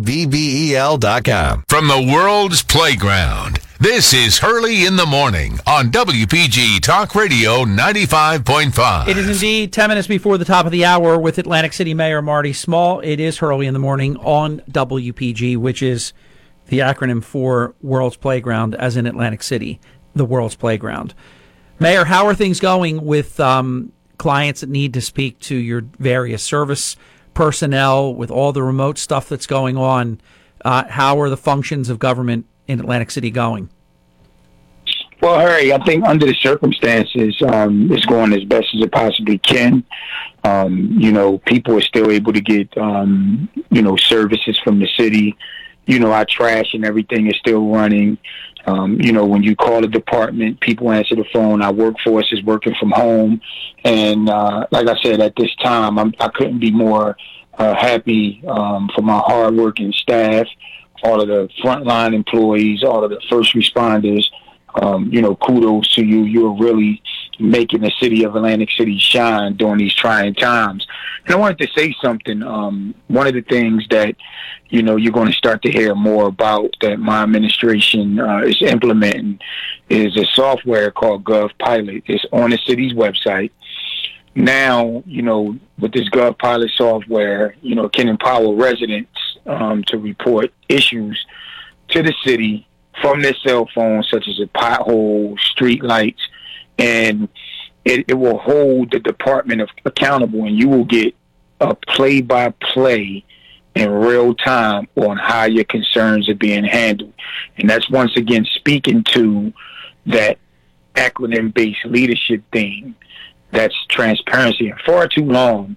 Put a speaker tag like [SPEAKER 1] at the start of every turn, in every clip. [SPEAKER 1] WVBEL.com. From the world's playground, this is Hurley in the Morning on WPG Talk Radio 95.5.
[SPEAKER 2] It is indeed 10 minutes before the top of the hour with Atlantic City Mayor Marty Small. It is Hurley in the Morning on WPG, which is the acronym for World's Playground, as in Atlantic City, the world's playground. Mayor, how are things going with um, clients that need to speak to your various service personnel, with all the remote stuff that's going on, uh, how are the functions of government in Atlantic City going?
[SPEAKER 3] Well, Harry, I think under the circumstances, um, it's going as best as it possibly can. Um, you know, people are still able to get, um, you know, services from the city. You know, our trash and everything is still running. Um, you know, when you call a department, people answer the phone. Our workforce is working from home, and uh, like I said, at this time, I'm, I could not be more uh, happy um, for my hardworking staff, all of the frontline employees, all of the first responders. Um, you know, kudos to you. You're really making the city of Atlantic City shine during these trying times. And I wanted to say something. Um, one of the things that you know you're going to start to hear more about that my administration uh, is implementing is a software called GovPilot. It's on the city's website. Now, you know, with this GovPilot software, you know, can empower residents um, to report issues to the city from their cell phone, such as a pothole, street lights, and it, it will hold the department of, accountable, and you will get a play by play in real time on how your concerns are being handled. And that's once again speaking to that acronym based leadership thing that's transparency. And far too long,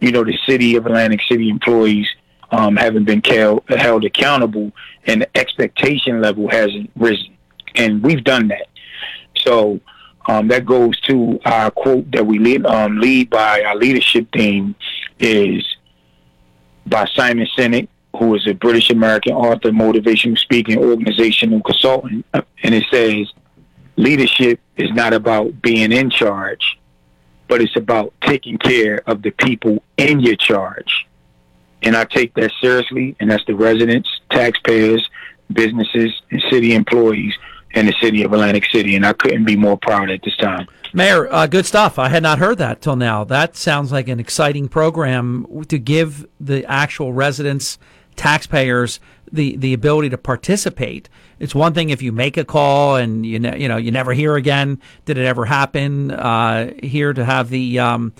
[SPEAKER 3] you know, the city of Atlantic City employees um, haven't been cal- held accountable and the expectation level hasn't risen. And we've done that. So um, that goes to our quote that we lead, um, lead by our leadership theme is by Simon Sinek, who is a British American author, motivational speaking, organizational consultant, and it says leadership is not about being in charge, but it's about taking care of the people in your charge. And I take that seriously, and that's the residents, taxpayers, businesses, and city employees in the city of Atlantic City, and I couldn't be more proud at this time.
[SPEAKER 2] Mayor, uh, good stuff. I had not heard that till now. That sounds like an exciting program to give the actual residents, taxpayers, the, the ability to participate. It's one thing if you make a call and you ne- you know you never hear again. Did it ever happen? Uh, here to have the um,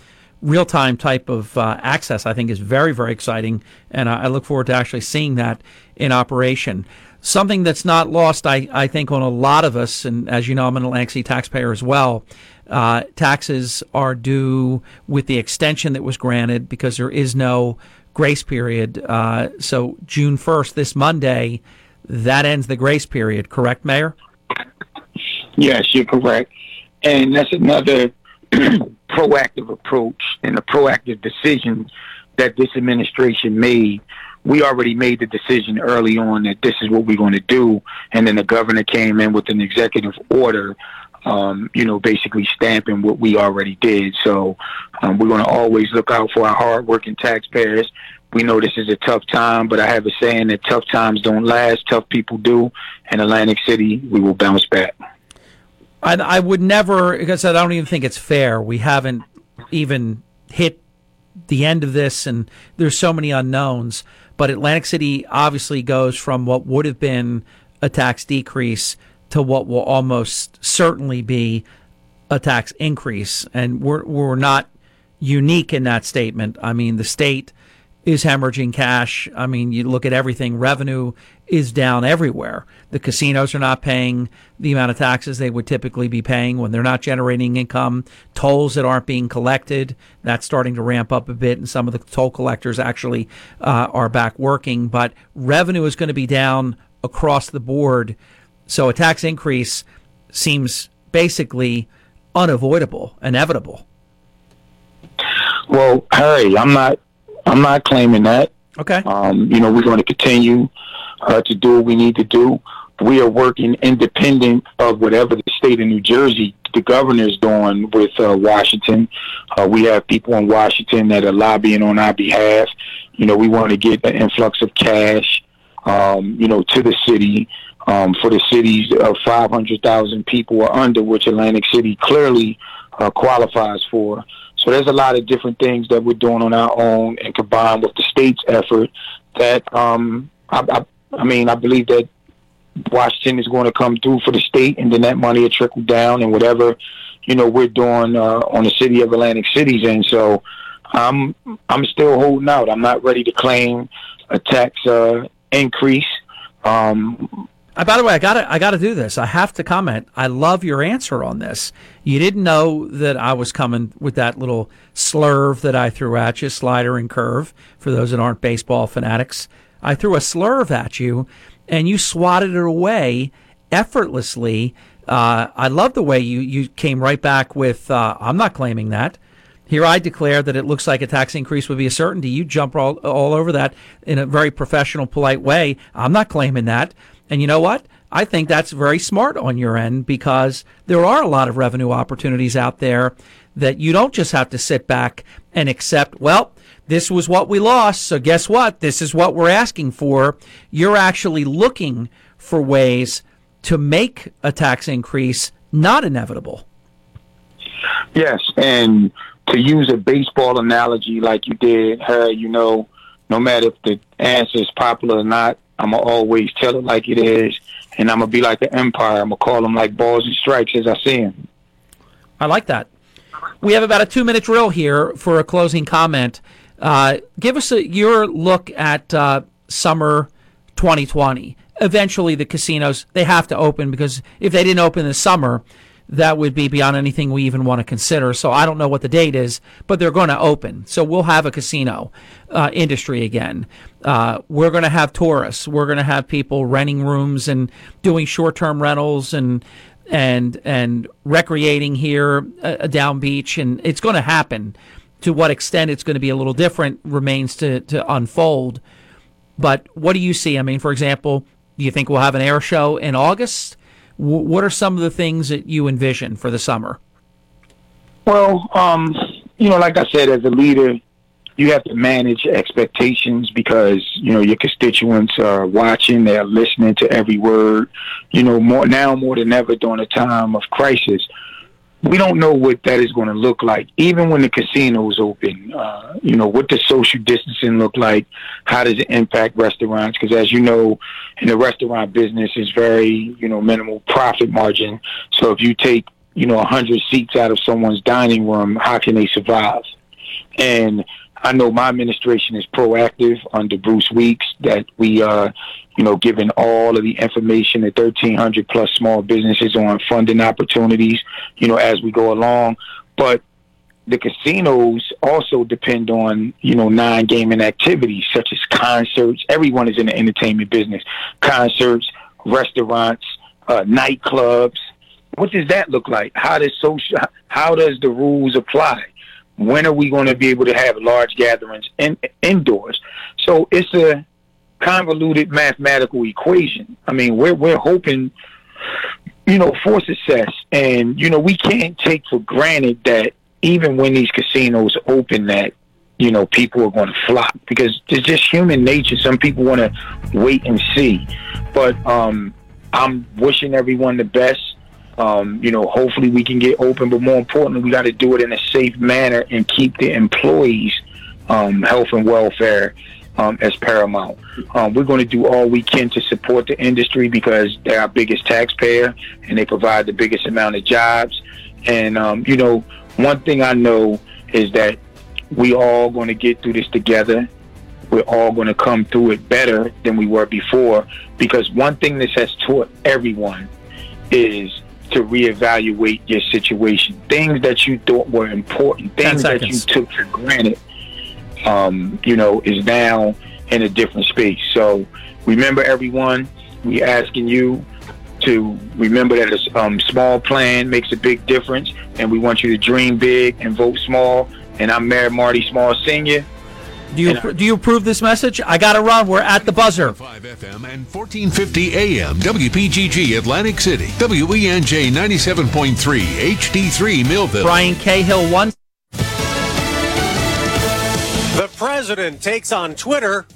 [SPEAKER 2] real time type of uh, access, I think, is very very exciting, and I, I look forward to actually seeing that in operation something that's not lost, I, I think, on a lot of us. And as you know, I'm an Lansky taxpayer as well. Uh, taxes are due with the extension that was granted because there is no grace period. Uh, so June 1st, this Monday, that ends the grace period, correct, Mayor?
[SPEAKER 3] Yes, you're correct. And that's another proactive approach and a proactive decision that this administration made we already made the decision early on that this is what we're going to do. And then the governor came in with an executive order, um, you know, basically stamping what we already did. So um, we're going to always look out for our hardworking taxpayers. We know this is a tough time, but I have a saying that tough times don't last, tough people do. In Atlantic City, we will bounce back.
[SPEAKER 2] I, I would never, because I said, I don't even think it's fair. We haven't even hit the end of this, and there's so many unknowns. But Atlantic City obviously goes from what would have been a tax decrease to what will almost certainly be a tax increase. And we're, we're not unique in that statement. I mean, the state is hemorrhaging cash. I mean, you look at everything revenue is down everywhere. The casinos are not paying the amount of taxes they would typically be paying when they're not generating income. Tolls that aren't being collected, that's starting to ramp up a bit, and some of the toll collectors actually uh, are back working. But revenue is going to be down across the board. So a tax increase seems basically unavoidable, inevitable.
[SPEAKER 3] Well, Harry, I'm not I'm not claiming that.
[SPEAKER 2] Okay. Um,
[SPEAKER 3] you know, we're going to continue uh, to do what we need to do. We are working independent of whatever the state of New Jersey, the governor is doing with uh, Washington. Uh, we have people in Washington that are lobbying on our behalf. You know, we want to get an influx of cash, um, you know, to the city um, for the cities of 500,000 people or under, which Atlantic City clearly uh, qualifies for. So there's a lot of different things that we're doing on our own and combined with the state's effort that um, I, I, I mean, I believe that Washington is going to come through for the state, and then that money will trickle down, and whatever you know we're doing uh, on the city of Atlantic Cities, and so I'm I'm still holding out. I'm not ready to claim a tax uh, increase.
[SPEAKER 2] Um, uh, by the way, I got I got to do this. I have to comment. I love your answer on this. You didn't know that I was coming with that little slurve that I threw at you, slider and curve. For those that aren't baseball fanatics, I threw a slurve at you, and you swatted it away effortlessly. Uh, I love the way you, you came right back with, uh, I'm not claiming that. Here I declare that it looks like a tax increase would be a certainty. You jump all, all over that in a very professional, polite way. I'm not claiming that. And you know what? I think that's very smart on your end because there are a lot of revenue opportunities out there that you don't just have to sit back and accept, well, this was what we lost. So guess what? This is what we're asking for. You're actually looking for ways to make a tax increase not inevitable.
[SPEAKER 3] Yes, and to use a baseball analogy like you did, you know, no matter if the answer is popular or not, I'm going to always tell it like it is, and I'm going to be like the umpire. I'm going to call them like balls and strikes as I see them.
[SPEAKER 2] I like that. We have about a two minute drill here for a closing comment. Uh, give us a, your look at uh, summer 2020. Eventually, the casinos they have to open because if they didn't open this summer, that would be beyond anything we even want to consider. So I don't know what the date is, but they're going to open. So we'll have a casino uh, industry again. Uh, we're going to have tourists. We're going to have people renting rooms and doing short-term rentals and and and recreating here uh, down beach, and it's going to happen to what extent it's going to be a little different remains to, to unfold. But what do you see? I mean, for example, do you think we'll have an air show in August? W- what are some of the things that you envision for the summer?
[SPEAKER 3] Well, um, you know, like I said, as a leader, you have to manage expectations because you know your constituents are watching, they're listening to every word. You know, more now more than ever during a time of crisis we don't know what that is going to look like, even when the casinos open. Uh, you know, what does social distancing look like? How does it impact restaurants? Because as you know, in the restaurant business, it's very you know minimal profit margin. So if you take you know a hundred seats out of someone's dining room, how can they survive? And I know my administration is proactive under Bruce Weeks that we uh, you know, giving all of the information to 1,300 plus small businesses on funding opportunities, you know, as we go along. But the casinos also depend on you know non-gaming activities such as concerts. Everyone is in the entertainment business: concerts, restaurants, uh, nightclubs. What does that look like? How does social? How does the rules apply? When are we going to be able to have large gatherings in, indoors? So it's a convoluted mathematical equation. I mean, we're we're hoping, you know, for success, and you know, we can't take for granted that even when these casinos open, that you know, people are going to flock because it's just human nature. Some people want to wait and see, but um, I'm wishing everyone the best. Um, you know, hopefully we can get open, but more importantly, we got to do it in a safe manner and keep the employees' um, health and welfare um, as paramount. Um, we're going to do all we can to support the industry because they're our biggest taxpayer and they provide the biggest amount of jobs. And, um, you know, one thing I know is that we all going to get through this together. We're all going to come through it better than we were before because one thing this has taught everyone is to reevaluate your situation. Things that you thought were important, things that you took for granted um, you know, is now in a different space. So remember, everyone, we asking you to remember that a um, small plan makes a big difference, and we want you to dream big and vote small. And I'm Mayor Marty Small Senior. Do you
[SPEAKER 2] do you approve this message? I got to run. We're at the buzzer.
[SPEAKER 1] 5 FM and 1450 AM WPGG Atlantic City WENJ 97.3 HD3 Millville.
[SPEAKER 2] Brian Cahill one.
[SPEAKER 4] The president takes on Twitter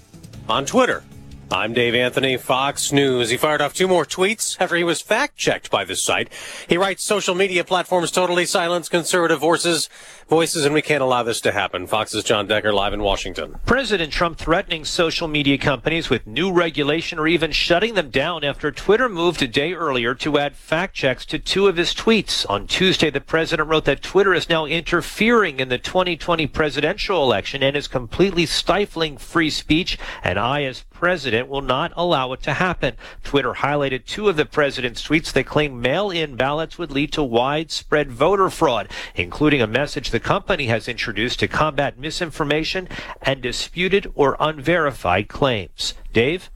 [SPEAKER 4] on Twitter. I'm Dave Anthony, Fox News. He fired off two more tweets after he was fact checked by the site. He writes social media platforms totally silence conservative voices, voices, and we can't allow this to happen. Fox's Jon Decker live in Washington.
[SPEAKER 5] President Trump threatening social media companies with new regulation or even shutting them down after Twitter moved a day earlier to add fact checks to two of his tweets. On Tuesday, the president wrote that Twitter is now interfering in the 2020 presidential election and is completely stifling free speech, and I, as president will not allow it to happen. Twitter highlighted two of the president's tweets that claim mail-in ballots would lead to widespread voter fraud, including a message the company has introduced to combat misinformation and disputed or unverified claims. Dave?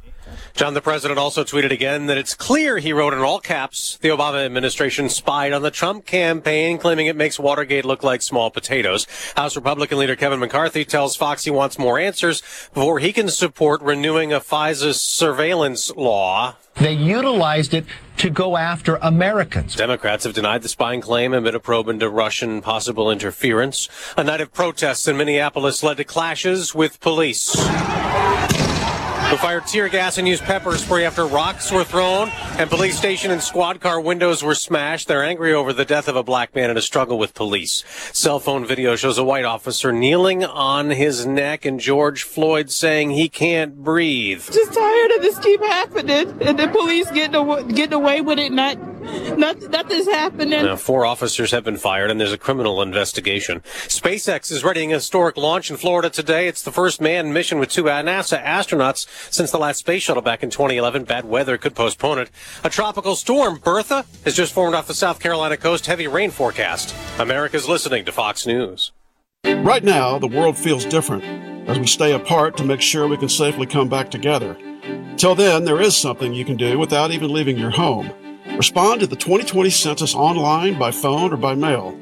[SPEAKER 4] John, the president also tweeted again that it's clear, he wrote in all caps, the Obama administration spied on the Trump campaign, claiming it makes Watergate look like small potatoes. House Republican leader Kevin McCarthy tells Fox he wants more answers before he can support renewing a FISA surveillance law.
[SPEAKER 6] They utilized it to go after Americans.
[SPEAKER 4] Democrats have denied the spying claim amid a probe into Russian possible interference. A night of protests in Minneapolis led to clashes with police who fired tear gas and used pepper spray after rocks were thrown and police station and squad car windows were smashed. They're angry over the death of a black man in a struggle with police. Cell phone video shows a white officer kneeling on his neck and George Floyd saying he can't breathe.
[SPEAKER 7] Just tired of this keep happening and the police getting, getting away with it not Nothing, nothing's happening. Now,
[SPEAKER 4] four officers have been fired, and there's a criminal investigation. SpaceX is readying a historic launch in Florida today. It's the first manned mission with two NASA astronauts since the last space shuttle back in 2011. Bad weather could postpone it. A tropical storm, Bertha, has just formed off the South Carolina coast. Heavy rain forecast. America's listening to Fox News.
[SPEAKER 8] Right now, the world feels different as we stay apart to make sure we can safely come back together. Till then, there is something you can do without even leaving your home. Respond to the 2020 census online, by phone, or by mail.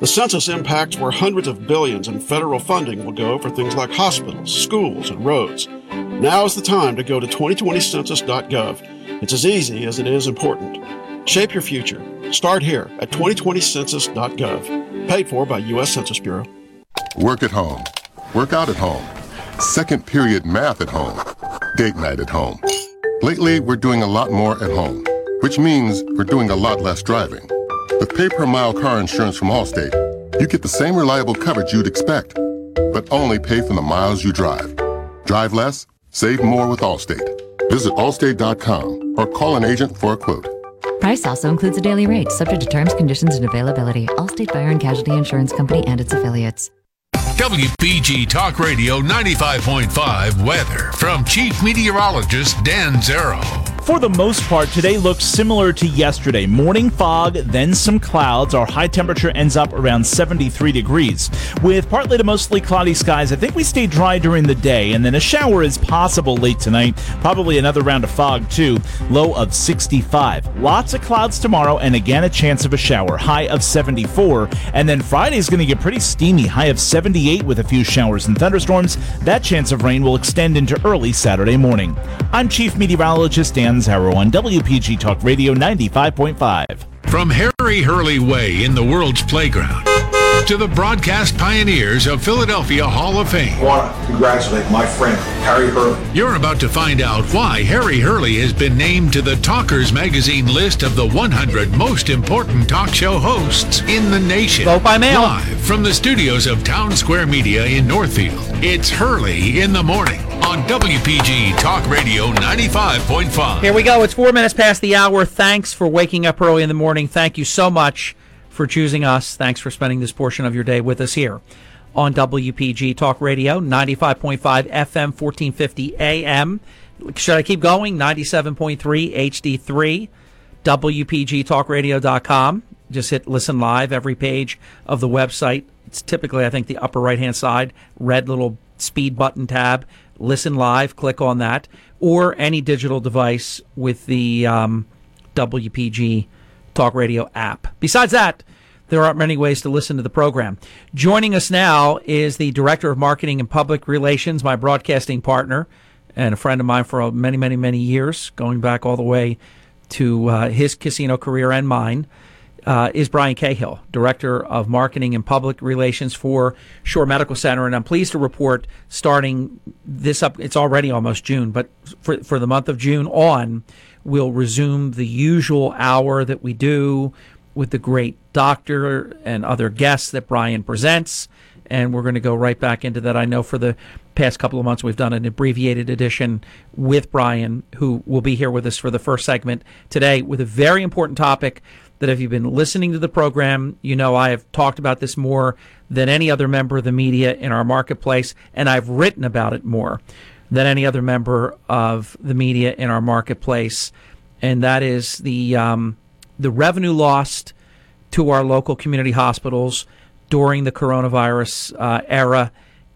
[SPEAKER 8] The census impacts where hundreds of billions in federal funding will go for things like hospitals, schools, and roads. Now is the time to go to 2020census.gov. It's as easy as it is important. Shape your future. Start here at 2020census.gov. Paid for by U.S. Census Bureau.
[SPEAKER 9] Work at home. Work out at home. Second period math at home. Date night at home. Lately, we're doing a lot more at home which means we're doing a lot less driving. With pay per mile car insurance from Allstate, you get the same reliable coverage you'd expect, but only pay for the miles you drive. Drive less, save more with Allstate. Visit allstate.com or call an agent for a quote.
[SPEAKER 10] Price also includes a daily rate subject to terms, conditions, and availability. Allstate Fire and Casualty Insurance Company and its affiliates.
[SPEAKER 1] WPG Talk Radio 95.5 weather from Chief Meteorologist Dan Zarrow.
[SPEAKER 11] For the most part, today looks similar to yesterday. Morning fog, then some clouds. Our high temperature ends up around 73 degrees. With partly to mostly cloudy skies, I think we stay dry during the day, and then a shower is possible late tonight. Probably another round of fog, too. Low of 65. Lots of clouds tomorrow, and again a chance of a shower. High of 74. And then Friday's going to get pretty steamy. High of 70 with a few showers and thunderstorms. That chance of rain will extend into early Saturday morning. I'm Chief Meteorologist Dan Zarrow on WPG Talk Radio 95.5.
[SPEAKER 1] From Harry Hurley Way in the world's playground to the broadcast pioneers of Philadelphia Hall of Fame.
[SPEAKER 12] I want to congratulate my friend, Harry Hurley.
[SPEAKER 1] You're about to find out why Harry Hurley has been named to the Talkers Magazine list of the 100 most important talk show hosts in the nation.
[SPEAKER 2] Vote by mail.
[SPEAKER 1] Live from the studios of Town Square Media in Northfield, it's Hurley in the Morning on WPG Talk Radio 95.5.
[SPEAKER 2] Here we go. It's four minutes past the hour. Thanks for waking up early in the morning. Thank you so much for choosing us. Thanks for spending this portion of your day with us here on WPG Talk Radio, 95.5 FM, 1450 AM. Should I keep going? 97.3 HD3, WPGTalkRadio.com. Just hit listen live every page of the website. It's typically, I think, the upper right hand side, red little speed button tab. Listen live, click on that, or any digital device with the um, WPG Talk Radio app. Besides that, there are not many ways to listen to the program. Joining us now is the Director of Marketing and Public Relations, my broadcasting partner, and a friend of mine for many, many, many years, going back all the way to uh, his casino career and mine, uh, is Brian Cahill, Director of Marketing and Public Relations for Shore Medical Center. And I'm pleased to report starting this up, it's already almost June, but for, for the month of June on, We'll resume the usual hour that we do with the great doctor and other guests that Brian presents. And we're going to go right back into that. I know for the past couple of months, we've done an abbreviated edition with Brian, who will be here with us for the first segment today with a very important topic that if you've been listening to the program, you know I have talked about this more than any other member of the media in our marketplace, and I've written about it more than any other member of the media in our marketplace, and that is the um, the revenue lost to our local community hospitals during the coronavirus uh, era,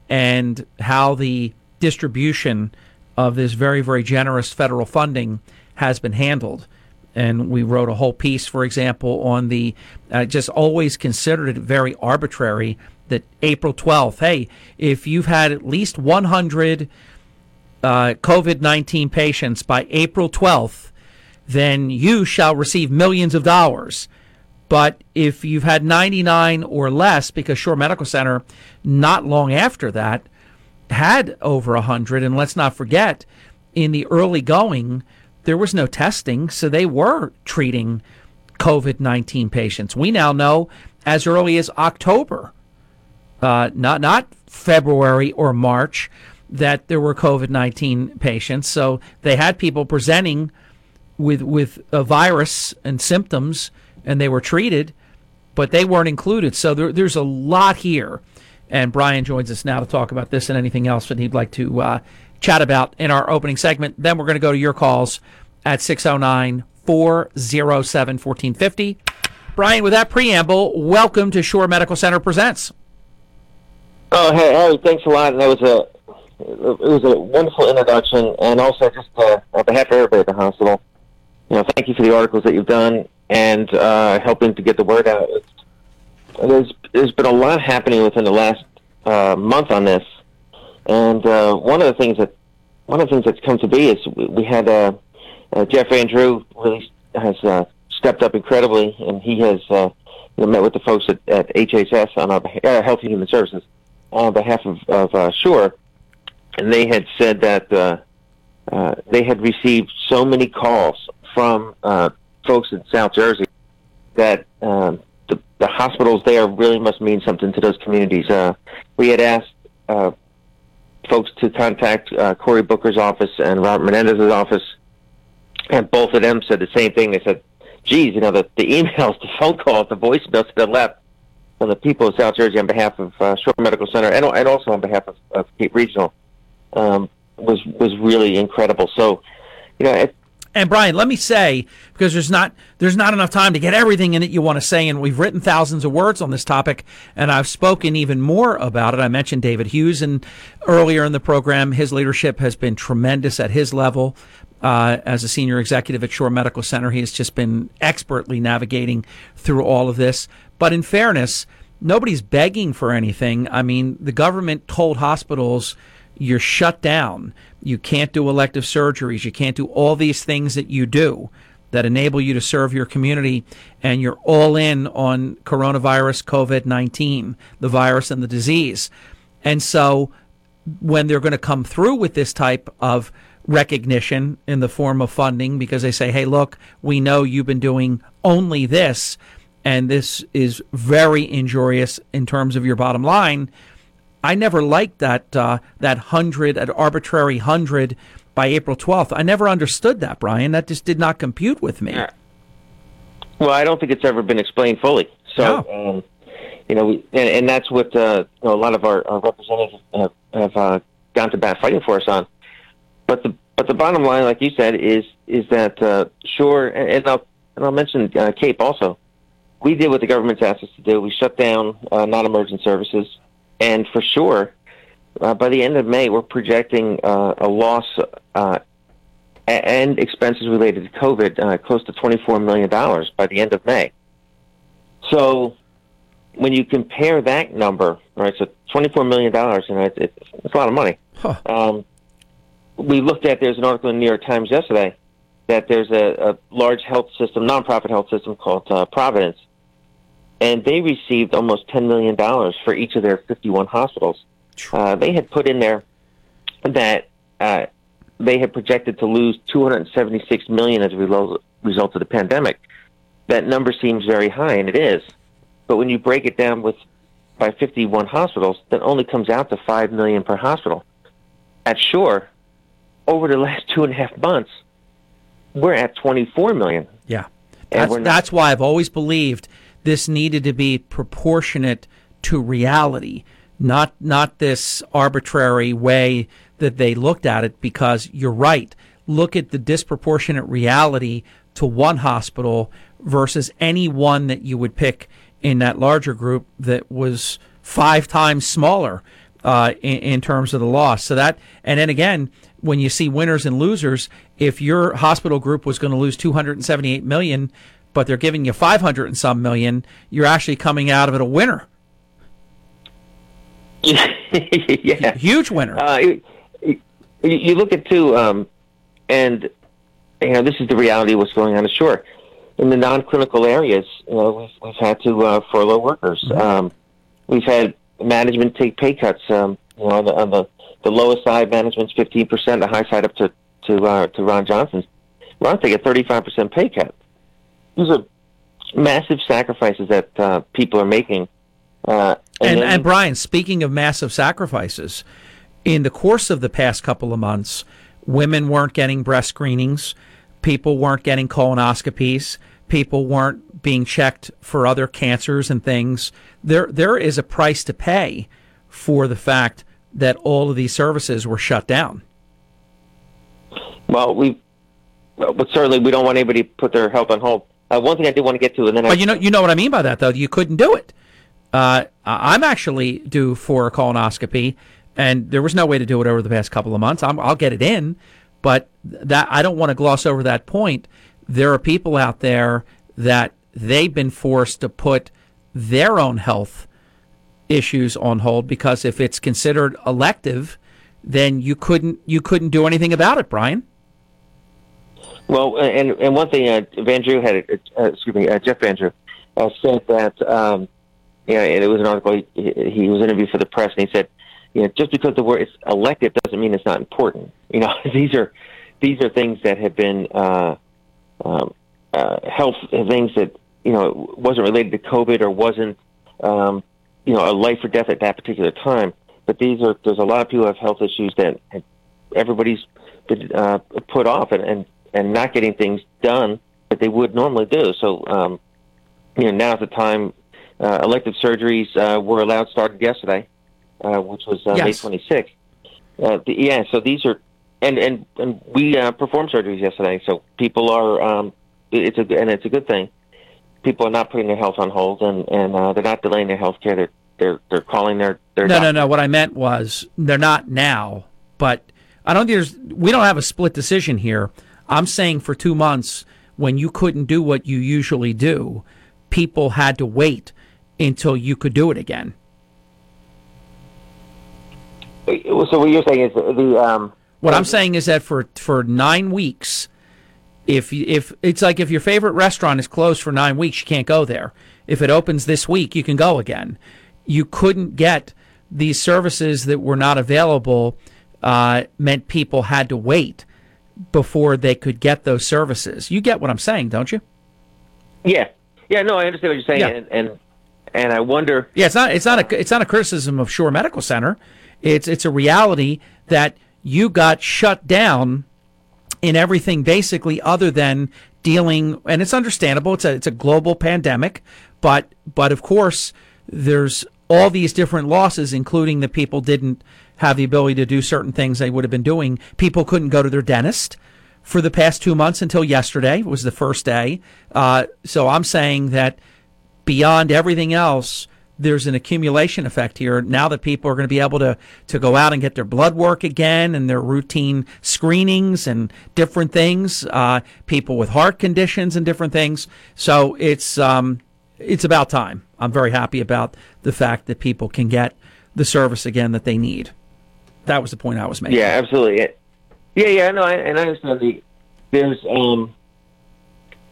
[SPEAKER 2] and how the distribution of this very very generous federal funding has been handled. And we wrote a whole piece, for example, on the uh, just always considered it very arbitrary that April 12th, hey, if you've had at least 100 uh, COVID 19 patients by April 12th, then you shall receive millions of dollars. But if you've had 99 or less, because Shore Medical Center, not long after that, had over 100, and let's not forget, in the early going, there was no testing, so they were treating COVID 19 patients. We now know as early as October, uh, not, not February or March, that there were COVID 19 patients. So they had people presenting with, with a virus and symptoms, and they were treated, but they weren't included. So there, there's a lot here. And Brian joins us now to talk about this and anything else that he'd like to uh, chat about in our opening segment. Then we're going to go to your calls at 609 407 1450. Brian, with that preamble, welcome to Shore Medical Center Presents.
[SPEAKER 13] Oh, hey, thanks a lot. That was a it was a wonderful introduction, and also just uh, on behalf of everybody at the hospital, you know, thank you for the articles that you've done and uh, helping to get the word out. There's there's been a lot happening within the last uh, month on this, and uh, one of the things that one of the things that's come to be is we, we had uh, uh, Jeff Van Drew really has uh, stepped up incredibly, and he has uh, you know, met with the folks at, at HHS on our, uh, Health and Human Services on behalf of, of uh, Shore and they had said that uh, uh, they had received so many calls from uh, folks in South Jersey that um, the, the hospitals there really must mean something to those communities. Uh, we had asked uh, folks to contact uh, Cory Booker's office and Robert Menendez's office, and both of them said the same thing. They said, geez, you know, the, the emails, the phone calls, the voicemails that the left from the people of South Jersey on behalf of uh, Shore Medical Center and, and also on behalf of, of Cape Regional um, was was really incredible. So, you know, it,
[SPEAKER 2] and Brian, let me say because there's not there's not enough time to get everything in it you want to say, and we've written thousands of words on this topic, and I've spoken even more about it. I mentioned David Hughes, and earlier in the program, his leadership has been tremendous at his level. Uh, as a senior executive at Shore Medical Center, he has just been expertly navigating through all of this. But in fairness, nobody's begging for anything. I mean, the government told hospitals you're shut down. You can't do elective surgeries. You can't do all these things that you do that enable you to serve your community. And you're all in on coronavirus, COVID 19, the virus and the disease. And so when they're going to come through with this type of recognition in the form of funding, because they say, hey, look, we know you've been doing only this, and this is very injurious in terms of your bottom line I never liked that uh, that hundred, that arbitrary hundred by April twelfth. I never understood that, Brian. That just did not compute with me.
[SPEAKER 13] Well, I don't think it's ever been explained fully.
[SPEAKER 2] So, no. um,
[SPEAKER 13] you know, we, and, and that's what uh, you know, a lot of our, our representatives have, have uh, gone to bat fighting for us on. But the but the bottom line, like you said, is is that uh, Shore, and, and I'll and I'll mention uh, Cape also. We did what the government's asked us to do. We shut down uh, non-emergent services and for sure, uh, by the end of May, we're projecting uh, a loss uh, and expenses related to COVID uh, close to $24 million by the end of May. So when you compare that number, right, so $24 million, you know, it's, it's a lot of money. Huh. Um, we looked at, there's an article in the New York Times yesterday that there's a, a large health system, nonprofit health system called uh, Providence and they received almost $10 million for each of their 51 hospitals.
[SPEAKER 2] Uh,
[SPEAKER 13] they had put in there that uh, they had projected to lose 276 million as a result, of the pandemic. That number seems very high, and it is. But when you break it down with by 51 hospitals, that only comes out to 5 million per hospital. At Shore, over the last two and a half months, we're at 24 million.
[SPEAKER 2] Yeah, that's, that's why I've always believed – this needed to be proportionate to reality, not not this arbitrary way that they looked at it. Because you're right, look at the disproportionate reality to one hospital versus any one that you would pick in that larger group that was five times smaller uh, in, in terms of the loss. So that, and then again, when you see winners and losers, if your hospital group was going to lose 278 million, but they're giving you 500 and some million, you're actually coming out of it a winner.
[SPEAKER 13] yeah.
[SPEAKER 2] Huge winner.
[SPEAKER 13] Uh, you, you, look at, too, um, and, you know, this is the reality of what's going on ashore. In the non clinical areas, you know, we've, we've had to uh, furlough workers. Mm-hmm. Um, we've had management take pay cuts. Um, you know, on the, on the, the lowest side, management's 15%, the high side up to, to, uh, to Ron Johnson's. Ron take a 35% pay cut these are massive sacrifices that uh, people are making.
[SPEAKER 2] Uh, and, and, then... and Brian, speaking of massive sacrifices, in the course of the past couple of months, women weren't getting breast screenings, people weren't getting colonoscopies, people weren't being checked for other cancers and things. There, there is a price to pay for the fact that all of these services were shut down.
[SPEAKER 13] Well, we, but certainly we don't want anybody to put their health on hold. Uh, one thing I did want to get to, and then
[SPEAKER 2] but I... you know you know what I mean by that though. You couldn't do it. Uh, I'm actually due for a colonoscopy, and there was no way to do it over the past couple of months. i will get it in, but that I don't want to gloss over that point. There are people out there that they've been forced to put their own health issues on hold because if it's considered elective, then you couldn't you couldn't do anything about it, Brian.
[SPEAKER 13] Well, and and one thing, uh, Van Drew had, uh, uh, excuse me, uh, Jeff Van Drew uh, said that, um, you know, and it was an article. He, he was interviewed for the press, and he said, you know, just because the word is elective doesn't mean it's not important. You know, these are these are things that have been uh, um, uh, health things that you know wasn't related to COVID or wasn't um, you know a life or death at that particular time. But these are there's a lot of people who have health issues that everybody's been uh, put off, and, and and not getting things done that they would normally do. So, um, you know, now's the time. Uh, elective surgeries uh, were allowed started yesterday, uh, which was
[SPEAKER 2] uh,
[SPEAKER 13] yes. May 26th. Uh,
[SPEAKER 2] the,
[SPEAKER 13] yeah, so these are, and and and we uh, performed surgeries yesterday, so people are. Um, it's a and it's a good thing. People are not putting their health on hold, and and uh, they're not delaying their health care. They're they're they're calling their their.
[SPEAKER 2] No, doctor. no, no. What I meant was they're not now, but I don't think there's. We don't have a split decision here. I'm saying for two months, when you couldn't do what you usually do, people had to wait until you could do it again.
[SPEAKER 13] So what you're saying is the um,
[SPEAKER 2] what I'm saying is that for for nine weeks, if if it's like if your favorite restaurant is closed for nine weeks, you can't go there. If it opens this week, you can go again. You couldn't get these services that were not available. Uh, meant people had to wait before they could get those services. You get what I'm saying, don't you?
[SPEAKER 13] Yeah. Yeah, no, I understand what you're saying yeah. and, and and I wonder
[SPEAKER 2] Yeah, it's not it's not a it's not a criticism of Shore Medical Center. It's it's a reality that you got shut down in everything basically other than dealing and it's understandable it's a it's a global pandemic but but of course there's all these different losses including the people didn't have the ability to do certain things they would have been doing. People couldn't go to their dentist for the past two months until yesterday was the first day. Uh, so I'm saying that beyond everything else, there's an accumulation effect here now that people are going to be able to to go out and get their blood work again and their routine screenings and different things uh, people with heart conditions and different things so it's um, it's about time i'm very happy about the fact that people can get the service again that they need that was the point I was making.
[SPEAKER 13] Yeah, absolutely. Yeah, yeah, no, I, and I understand the there's um,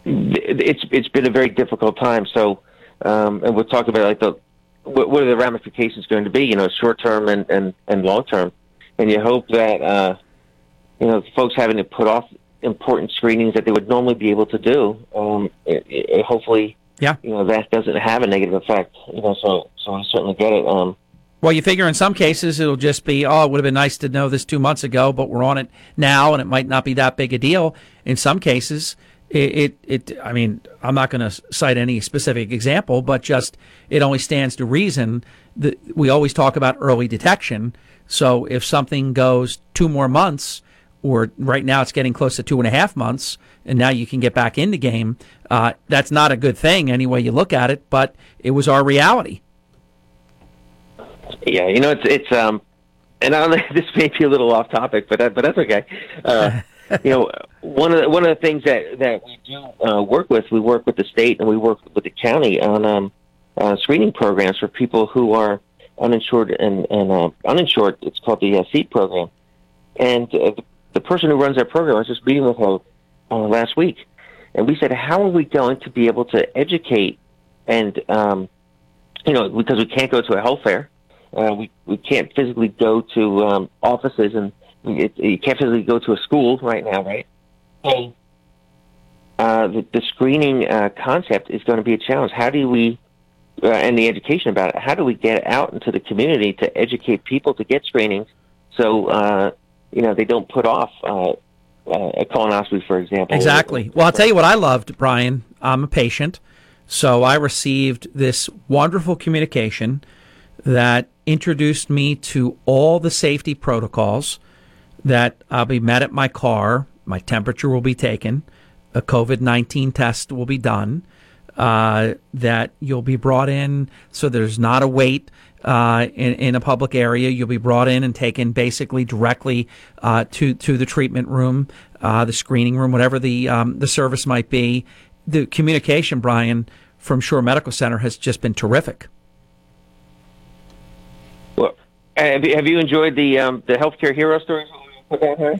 [SPEAKER 13] it's it's been a very difficult time. So, um, and we'll talk about like the what, what are the ramifications going to be? You know, short term and and and long term, and you hope that uh, you know folks having to put off important screenings that they would normally be able to do. Um, it, it, hopefully, yeah, you know that doesn't have a negative effect. You know, so so I certainly get it. Um,
[SPEAKER 2] well, you figure in some cases it'll just be, oh, it would have been nice to know this two months ago, but we're on it now, and it might not be that big a deal. In some cases, it, it, it I mean, I'm not going to cite any specific example, but just it only stands to reason that we always talk about early detection. So if something goes two more months, or right now it's getting close to two and a half months, and now you can get back in the game. Uh, that's not a good thing any way you look at it, but it was our reality
[SPEAKER 13] yeah, you know it's it's um, and I don't, this may be a little off topic, but that, but that's okay. Uh, you know, one of the, one of the things that that we do uh, work with, we work with the state and we work with the county on um, uh, screening programs for people who are uninsured and and uh, uninsured. It's called the uh, CEED program, and uh, the, the person who runs that program I was just meeting with her uh, last week, and we said, how are we going to be able to educate and um, you know because we can't go to a health fair uh, we we can't physically go to um, offices, and it, you can't physically go to a school right now, right? So uh, the, the screening uh, concept is going to be a challenge. How do we uh, and the education about it? How do we get out into the community to educate people to get screenings so uh, you know they don't put off uh, uh a colonoscopy, for example?
[SPEAKER 2] Exactly. Well, I'll tell you what I loved, Brian. I'm a patient, so I received this wonderful communication that introduced me to all the safety protocols that I'll be met at my car, my temperature will be taken, a COVID 19 test will be done, uh, that you'll be brought in so there's not a wait. Uh, in, in, a public area, you'll be brought in and taken basically directly uh, to to the treatment room, uh, the screening room, whatever the um, the service might be. The communication, Brian, from Shore Medical Center has just been terrific.
[SPEAKER 13] Well, have you, have you enjoyed the um, the healthcare hero
[SPEAKER 2] stories?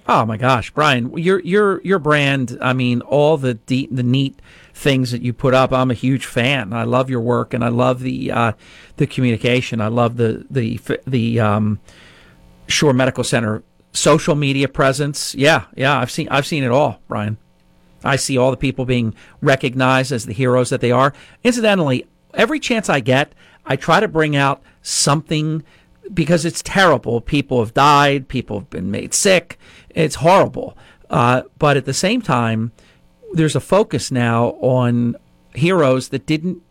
[SPEAKER 2] Oh my gosh, Brian, your your your brand. I mean, all the de- the neat things that you put up. I'm a huge fan. I love your work, and I love the uh, the communication. I love the the the um, Shore Medical Center social media presence. Yeah, yeah. I've seen I've seen it all, Brian. I see all the people being recognized as the heroes that they are. Incidentally, every chance I get, I try to bring out something because it's terrible. People have died, people have been made sick. It's horrible. Uh, but at the same time, there's a focus now on heroes that didn't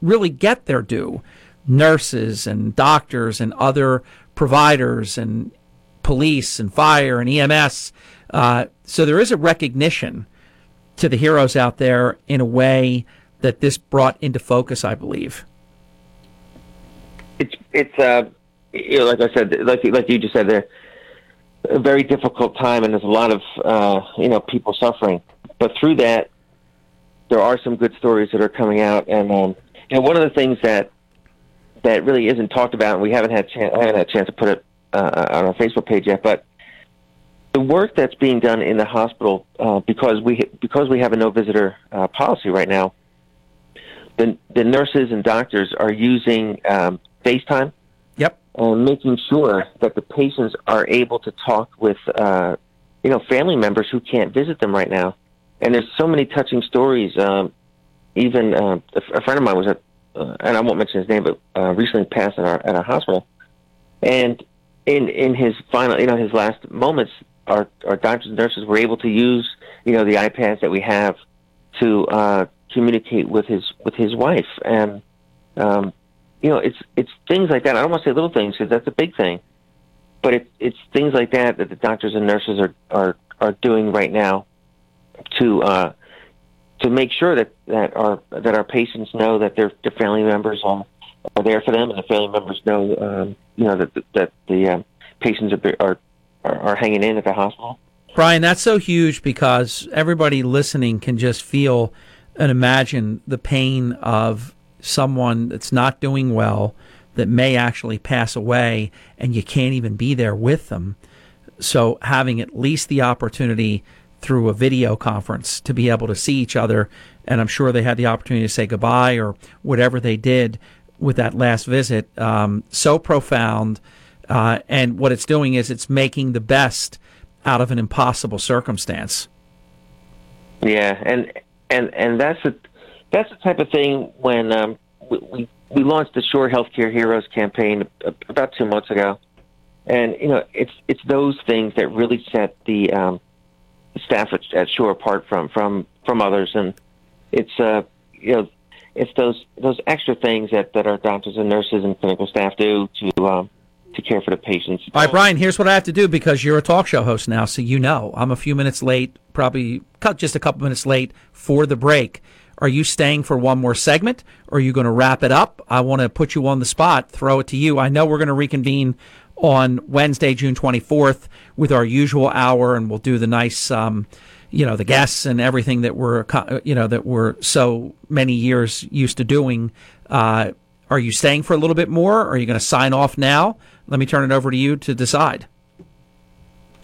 [SPEAKER 2] really get their due nurses and doctors and other providers and police and fire and EMS. Uh, so there is a recognition to the heroes out there in a way that this brought into focus, I believe.
[SPEAKER 13] It's it's a uh, you know, like I said, like like you just said, there a very difficult time, and there's a lot of uh, you know people suffering. But through that, there are some good stories that are coming out, and um, you know, one of the things that that really isn't talked about, and we haven't had chance, I haven't had a chance to put it uh, uh, on our Facebook page yet, but the work that's being done in the hospital uh, because we because we have a no visitor uh, policy right now, the the nurses and doctors are using um, FaceTime and making sure that the patients are able to talk with, uh, you know, family members who can't visit them right now. And there's so many touching stories. Um, even uh, a friend of mine was at, uh, and I won't mention his name, but uh, recently passed at our at our hospital. And in in his final, you know, his last moments, our our doctors and nurses were able to use, you know, the iPads that we have to uh, communicate with his with his wife and. Um, you know, it's it's things like that. I don't want to say little things because that's a big thing, but it's it's things like that that the doctors and nurses are are are doing right now to uh, to make sure that that our that our patients know that their their family members are are there for them, and the family members know um, you know that that the um, patients are, are are hanging in at the hospital.
[SPEAKER 2] Brian, that's so huge because everybody listening can just feel and imagine the pain of someone that's not doing well that may actually pass away and you can't even be there with them. So having at least the opportunity through a video conference to be able to see each other and I'm sure they had the opportunity to say goodbye or whatever they did with that last visit. Um, so profound. Uh, and what it's doing is it's making the best out of an impossible circumstance.
[SPEAKER 13] Yeah, and and and that's the that's the type of thing when um, we, we we launched the Shore Healthcare Heroes campaign about two months ago, and you know it's it's those things that really set the um, staff at, at Shore apart from from from others, and it's uh you know it's those those extra things that that our doctors and nurses and clinical staff do to. Um, to care for the patients.
[SPEAKER 2] All right, Brian. Here's what I have to do because you're a talk show host now, so you know I'm a few minutes late, probably just a couple minutes late for the break. Are you staying for one more segment? Or are you going to wrap it up? I want to put you on the spot, throw it to you. I know we're going to reconvene on Wednesday, June 24th, with our usual hour, and we'll do the nice. Um, you know the guests and everything that we're you know that we're so many years used to doing uh, are you staying for a little bit more? are you going to sign off now? Let me turn it over to you to decide.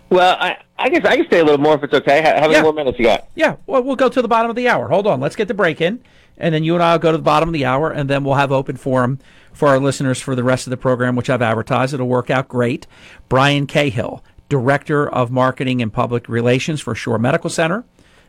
[SPEAKER 13] Well, I, I guess I can stay a little more if it's okay. How, many yeah. more minutes you got?
[SPEAKER 2] Yeah, well, we'll go to the bottom of the hour. Hold on, let's get the break in, and then you and I will go to the bottom of the hour, and then we'll have open forum for our listeners for the rest of the program, which I've advertised. It'll work out great. Brian Cahill, Director of Marketing and Public Relations for Shore Medical Center,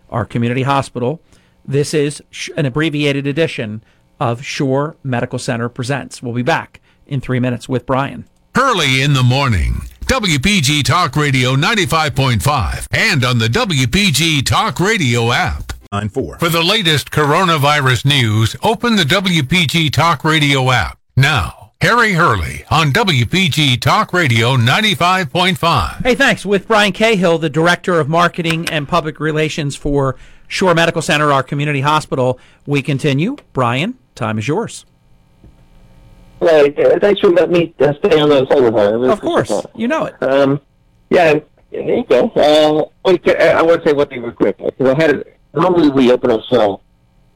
[SPEAKER 2] our community hospital. This is an abbreviated edition of Shore Medical Center Presents. We'll be back in three minutes with Brian.
[SPEAKER 14] Early in the morning. WPG Talk Radio 95.5 and on the WPG Talk Radio app. For the latest coronavirus news, open the WPG Talk Radio app now. Harry Hurley on WPG Talk Radio 95.5.
[SPEAKER 2] Hey, thanks. With Brian Cahill, the Director of Marketing and Public Relations for Shore Medical Center, our community hospital, we continue. Brian, time is yours.
[SPEAKER 13] Right. Thanks for letting me uh, stay on the phone with her.
[SPEAKER 2] of course. You know it. Um,
[SPEAKER 13] yeah, there you go. Uh, wait, uh, I want to say one thing real quick. Because I had normally we open our show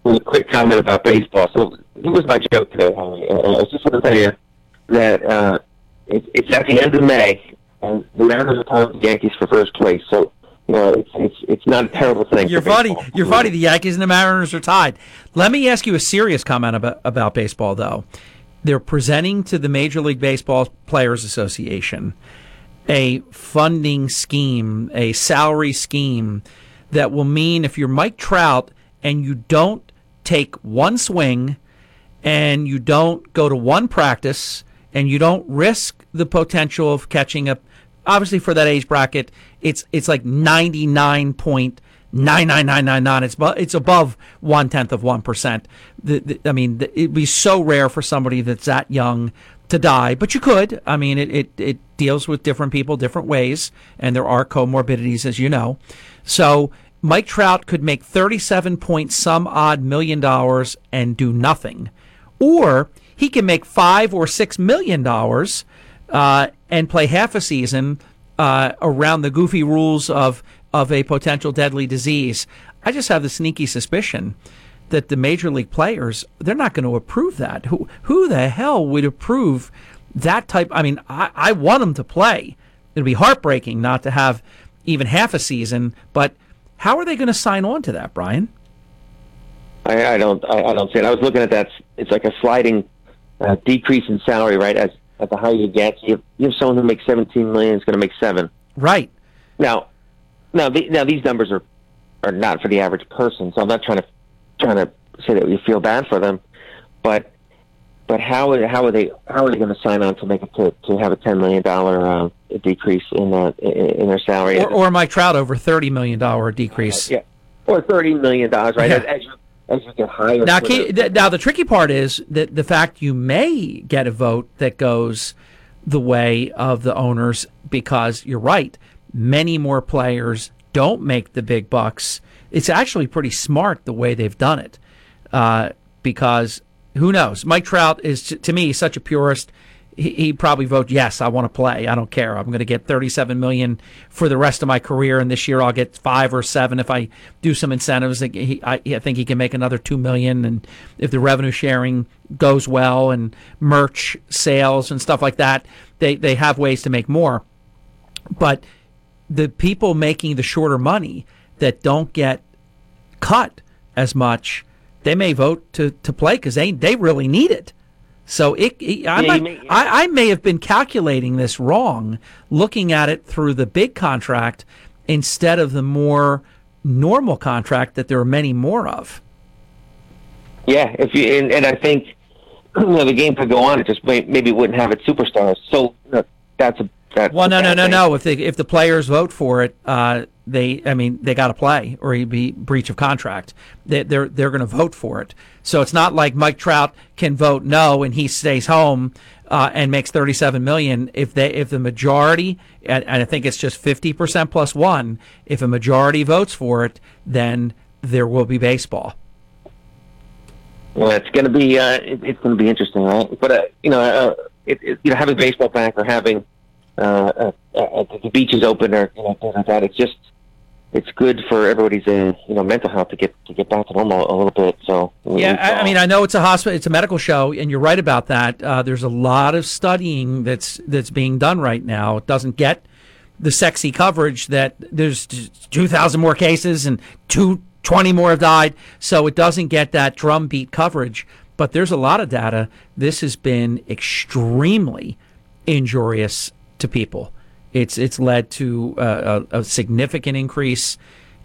[SPEAKER 13] with a quick comment about baseball. So it was my joke today, Holly. Uh, uh I just want to tell you that uh, it, it's at the end of May, and the Mariners are tied with the Yankees for first place. So you know, it's it's it's not a terrible thing. Your buddy, your buddy,
[SPEAKER 2] The Yankees and the Mariners are tied. Let me ask you a serious comment about about baseball, though they're presenting to the Major League Baseball Players Association a funding scheme, a salary scheme that will mean if you're Mike Trout and you don't take one swing and you don't go to one practice and you don't risk the potential of catching up obviously for that age bracket it's it's like 99 point 99999. It's, bu- it's above one tenth of 1%. The, the, I mean, the, it'd be so rare for somebody that's that young to die, but you could. I mean, it, it, it deals with different people different ways, and there are comorbidities, as you know. So Mike Trout could make 37 point some odd million dollars and do nothing, or he can make five or six million dollars uh, and play half a season uh, around the goofy rules of of a potential deadly disease. I just have the sneaky suspicion that the major league players they're not going to approve that. Who who the hell would approve that type? I mean, I, I want them to play. It'd be heartbreaking not to have even half a season, but how are they going to sign on to that, Brian?
[SPEAKER 13] I, I don't I, I, don't see it. I was looking at that. It's like a sliding uh, decrease in salary, right? As at the higher you get, you have, you have someone who makes seventeen million is going to make seven.
[SPEAKER 2] Right
[SPEAKER 13] now, now, the, now these numbers are are not for the average person, so I'm not trying to trying to say that you feel bad for them, but but how how are they how are they going to sign on to make to, to have a ten million dollar uh, decrease in that in their salary?
[SPEAKER 2] Or, or Mike Trout over thirty million dollar decrease?
[SPEAKER 13] Uh, yeah, or thirty million dollars, right? Yeah. As, as, you, as, you, get higher.
[SPEAKER 2] Now, now the tricky part is that the fact you may get a vote that goes the way of the owners because you're right many more players don't make the big bucks. It's actually pretty smart the way they've done it uh, because who knows? Mike Trout is, to me, such a purist. He, probably vote yes. I want to play. I don't care. I'm going to get 37 million for the rest of my career, and this year I'll get five or seven if I do some incentives. I, I think he can make another two million, and if the revenue sharing goes well and merch sales and stuff like that, they they have ways to make more. But the people making the shorter money that don't get cut as much, they may vote to, to play because they, they really need it. So it, it I, yeah, might, may, yeah. I, I may have been calculating this wrong, looking at it through the big contract instead of the more normal contract that there are many more of.
[SPEAKER 13] Yeah, if you and, and I think you know, the game could go on. It just may, maybe wouldn't have its superstars. So that's a that's well,
[SPEAKER 2] no, no, no, no. If the if the players vote for it, uh, they, I mean, they got to play or he'd be breach of contract. They, are they're, they're going to vote for it. So it's not like Mike Trout can vote no and he stays home uh, and makes thirty seven million. If they if the majority and, and I think it's just fifty percent plus one. If a majority votes for it, then there will be baseball.
[SPEAKER 13] Well, it's going to be uh, it, it's going to be interesting, right? But uh, you know, uh, it, it, you know, having baseball back or having uh, at, uh, at uh, the beaches open or you know things like that. It's just it's good for everybody's uh, you know mental health to get to get back to normal a little bit. So
[SPEAKER 2] yeah, I, I, mean I know it's a hospital, it's a medical show, and you're right about that. Uh, there's a lot of studying that's that's being done right now. It doesn't get the sexy coverage that there's 2,000 more cases and two. 20 more have died, so it doesn't get that drumbeat coverage. But there's a lot of data. This has been extremely injurious to people. It's it's led to uh, a, a significant increase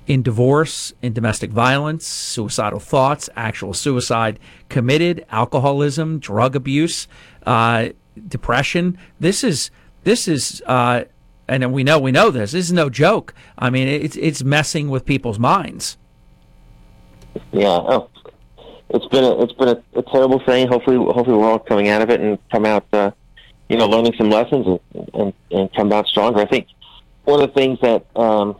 [SPEAKER 2] in divorce, in domestic violence, suicidal thoughts, actual suicide committed, alcoholism, drug abuse, uh, depression. This is this is, uh, and we know we know this. This is no joke. I mean, it's it's messing with people's minds.
[SPEAKER 13] Yeah. Oh, it's been a, it's been a, a terrible thing. Hopefully, hopefully we're all coming out of it and come out uh, you know, learning some lessons and, and, and come out stronger. I think one of the things that, um,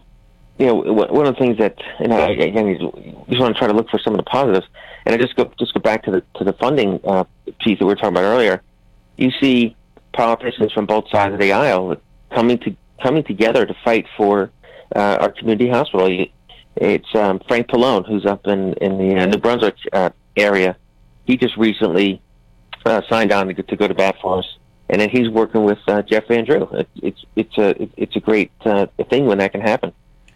[SPEAKER 13] you know, one of the things that, and I, again, you just want to try to look for some of the positives. And I just go just go back to the to the funding uh, piece that we were talking about earlier. You see politicians from both sides of the aisle coming to coming together to fight for uh, our community hospital. it's um, Frank Pallone, who's up in in the uh, New Brunswick uh, area. He just recently uh, signed on to, to go to bat for us and then he's working with uh, Jeff Van Drew. It, it's it's a it's a great uh, thing when that can happen.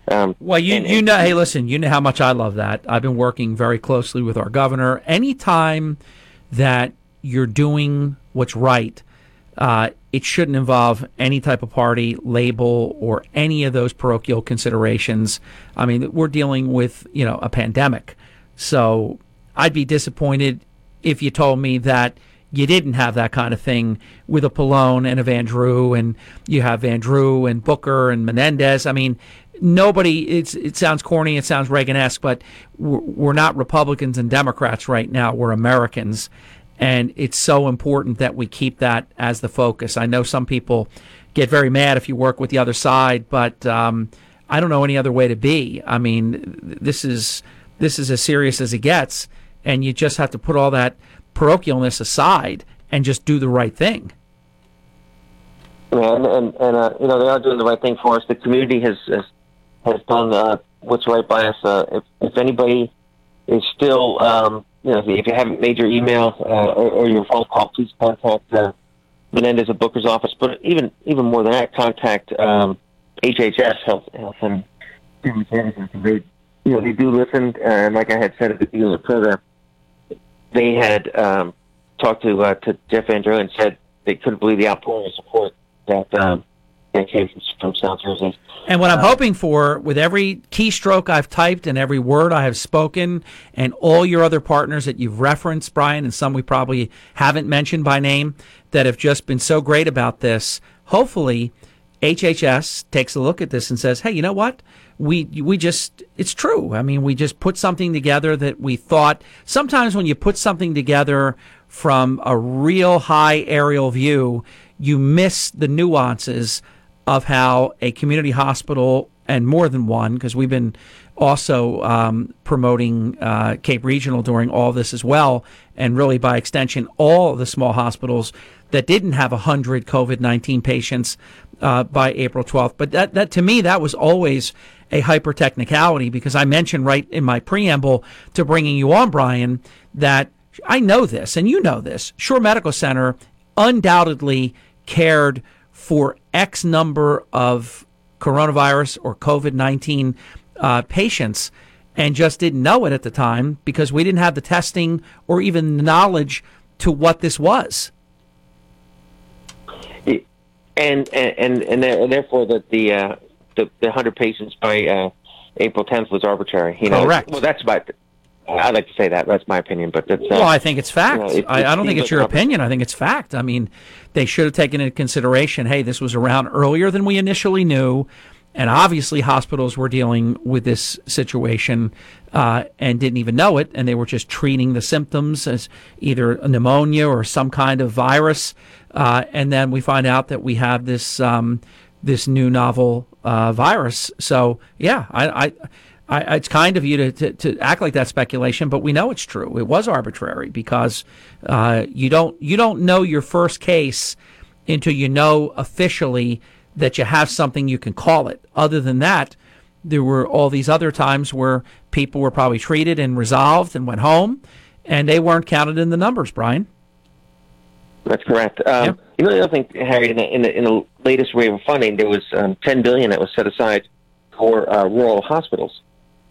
[SPEAKER 2] Um, well, you and, you know, hey, listen, you know how much I love that. I've been working very closely with our governor. Anytime that you're doing what's right, uh, it shouldn't involve any type of party label or any of those parochial considerations. I mean, we're dealing with you know a pandemic, so I'd be disappointed if you told me that you didn't have that kind of thing with a Pallone and a Van Drew, and you have Van Drew and Booker and Menendez. I mean, nobody. It's it sounds corny, it sounds Reagan-esque, but we're, we're not Republicans and Democrats right now. We're Americans, and it's so important that we keep that as the focus. I know some people get very mad if you work with the other side, but um, I don't know any other way to be. I mean, this is this is as serious as it gets, and you just have to put all that parochialness aside and just do the right thing.
[SPEAKER 13] Yeah, and and, and uh, you know they are doing the right thing for us. The community has has, has done uh, what's right by us. Uh, if, if anybody is still, um, you know, if, if you haven't made your email uh, or, or, your phone call, please contact uh, Menendez at Booker's office. But even even more than that, contact um, HHS Health Health and Human Services. They you know they do listen, and like I had said at the beginning of the program they had um, talked to uh, to Jeff Van Drew and said they couldn't believe the outpouring of support that um, that came from South Jersey.
[SPEAKER 2] And what I'm hoping for with every keystroke I've typed and every word I have spoken, and all your other partners that you've referenced, Brian, and some we probably haven't mentioned by name, that have just been so great about this. Hopefully, HHS takes a look at this and says, "Hey, you know what?" we we just it's true. I mean, we just put something together that we thought. Sometimes when you put something together from a real high aerial view, you miss the nuances of how a community hospital and more than one, because we've been also um, promoting uh, Cape Regional during all this as well, and really by extension, all the small hospitals that didn't have 100 COVID 19 patients uh, by April 12th. But that, that to me, that was always a hyper technicality because I mentioned right in my preamble to bringing you on, Brian, that I know this and you know this. Shore Medical Center undoubtedly cared for X number of coronavirus or COVID 19 uh, patients and just didn't know it at the time because we didn't have the testing or even knowledge to what this was
[SPEAKER 13] and and and, and therefore that the uh, the, the hundred patients by uh, April 10th was arbitrary.
[SPEAKER 2] You know, Correct.
[SPEAKER 13] Well, that's
[SPEAKER 2] about.
[SPEAKER 13] I like to say that that's my opinion, but that's. Uh,
[SPEAKER 2] well, I think it's fact. You know, it, I, I, don't think it's your opinion. I think it's fact. I mean, they should have taken into consideration. Hey, this was around earlier than we initially knew. And obviously, hospitals were dealing with this situation uh, and didn't even know it, and they were just treating the symptoms as either pneumonia or some kind of virus. Uh, and then we find out that we have this um, this new novel uh, virus. So yeah, I, I, I, it's kind of you to, to, to, act like that speculation, but we know it's true. It was arbitrary because uh, you don't you don't know your first case until you know officially that you have something you can call it. Other than that, there were all these other times where people were probably treated and resolved and went home, and they weren't counted in the numbers, Brian.
[SPEAKER 13] That's correct. Um, yep. You know, the other thing, Harry, in the, in the, in the latest wave of funding, there was um, $10 that was set aside for uh, rural hospitals.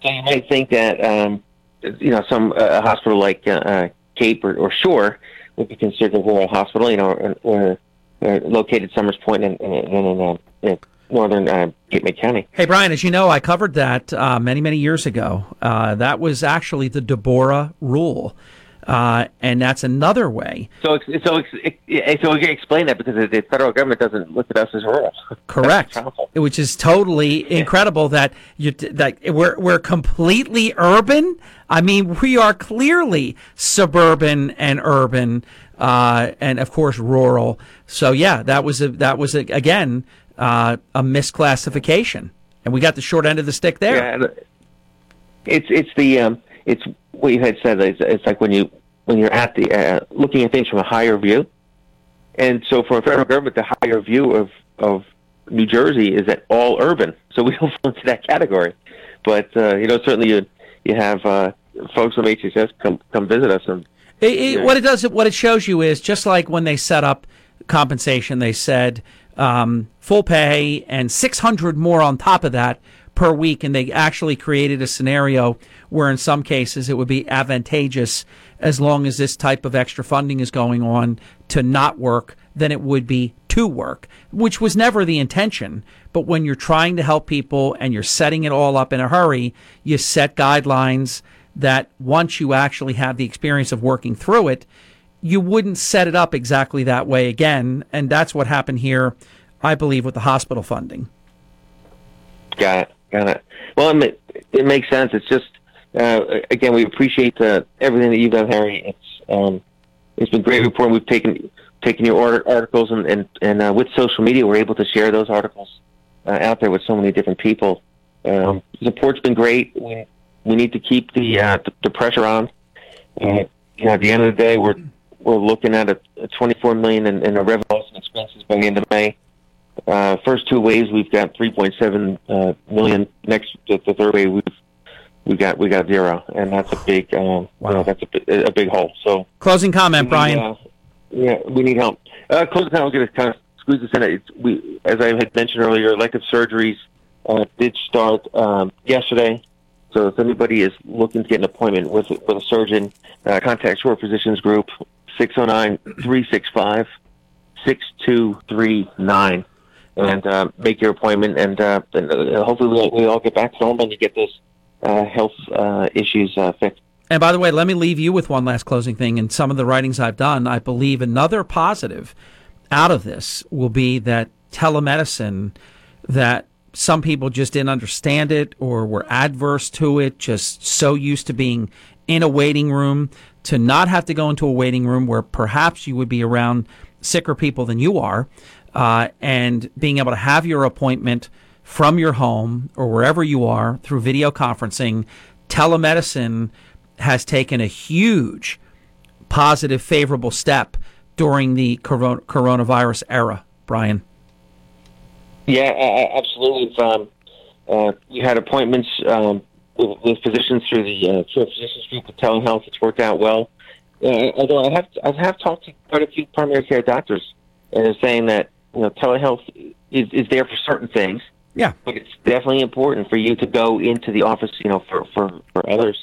[SPEAKER 13] So you might think that, um, you know, some uh, hospital like uh, uh, Cape or, or Shore would be considered a rural hospital, you know, or, or located Somers Point in, in, in, in uh, northern uh, May County.
[SPEAKER 2] Hey, Brian, as you know, I covered that uh, many, many years ago. Uh, that was actually the Deborah rule. Uh, and that's another way.
[SPEAKER 13] So, so, so explain that because the federal government doesn't look at us as rural.
[SPEAKER 2] Correct, which is totally incredible that you that we're we're completely urban. I mean, we are clearly suburban and urban uh, and of course rural. So yeah, that was a, that was a, again uh, a misclassification, and we got the short end of the stick there. Yeah,
[SPEAKER 13] it's it's the um, it's what you had said. It's, it's, like when you when you're at the uh, looking at things from a higher view, and so for a federal government, the higher view of of New Jersey is that all urban, so we don't fall into that category. But uh, you know, certainly you you have uh, folks from HHS come come visit us and
[SPEAKER 2] it, it, yeah. What it does, what it shows you is just like when they set up compensation, they said um, full pay and 600 more on top of that per week. And they actually created a scenario where, in some cases, it would be advantageous as long as this type of extra funding is going on to not work than it would be to work, which was never the intention. But when you're trying to help people and you're setting it all up in a hurry, you set guidelines that once you actually have the experience of working through it, you wouldn't set it up exactly that way again. And that's what happened here, I believe, with the hospital funding.
[SPEAKER 13] Got it. Got it. Well, it, it makes sense. It's just, uh, again, we appreciate the, everything that you've done, Harry. It's um, it's been great reporting. We've taken taken your articles and and, and uh, with social media, we're able to share those articles uh, out there with so many different people. Um, support's been great. We we need to keep the uh, the pressure on. And you know, at the end of the day, we're we're looking at a, a 24 million in, in a revenue and expenses by the end of May. Uh, first two waves, we've got 3.7 uh, million. Next, the, the third wave, we've we got we got zero, and that's a big wow. Um, you know, that's a, a big hole. So
[SPEAKER 2] closing comment,
[SPEAKER 13] uh,
[SPEAKER 2] Brian.
[SPEAKER 13] uh, yeah, we need help. Uh, closing comment. I'm going to kind of squeeze this in. It's, we, as I had mentioned earlier, elective surgeries uh, did start um, yesterday. So if anybody is looking to get an appointment with, with a surgeon, uh, contact Shore Physicians Group, 609-365-6239. And uh, make your appointment, and, uh, and uh, hopefully we we'll, we all get back to normal and you get this uh, health uh, issues fixed.
[SPEAKER 2] And by the way, let me leave you with one last closing thing. In some of the writings I've done, I believe another positive out of this will be that telemedicine that some people just didn't understand it or were adverse to it, just so used to being in a waiting room, to not have to go into a waiting room where perhaps you would be around sicker people than you are, uh, and being able to have your appointment from your home or wherever you are through video conferencing, telemedicine has taken a huge positive, favorable step during the corona- coronavirus era, Brian.
[SPEAKER 13] Yeah, uh, absolutely. If, um, uh, we had appointments um, with, with physicians through the uh, through physicians group with telehealth. It's worked out well. Uh, although I have I have talked to quite a few primary care doctors, and they're saying that you know telehealth is, is there for certain things.
[SPEAKER 2] Yeah,
[SPEAKER 13] but it's definitely important for you to go into the office, you know, for for for others.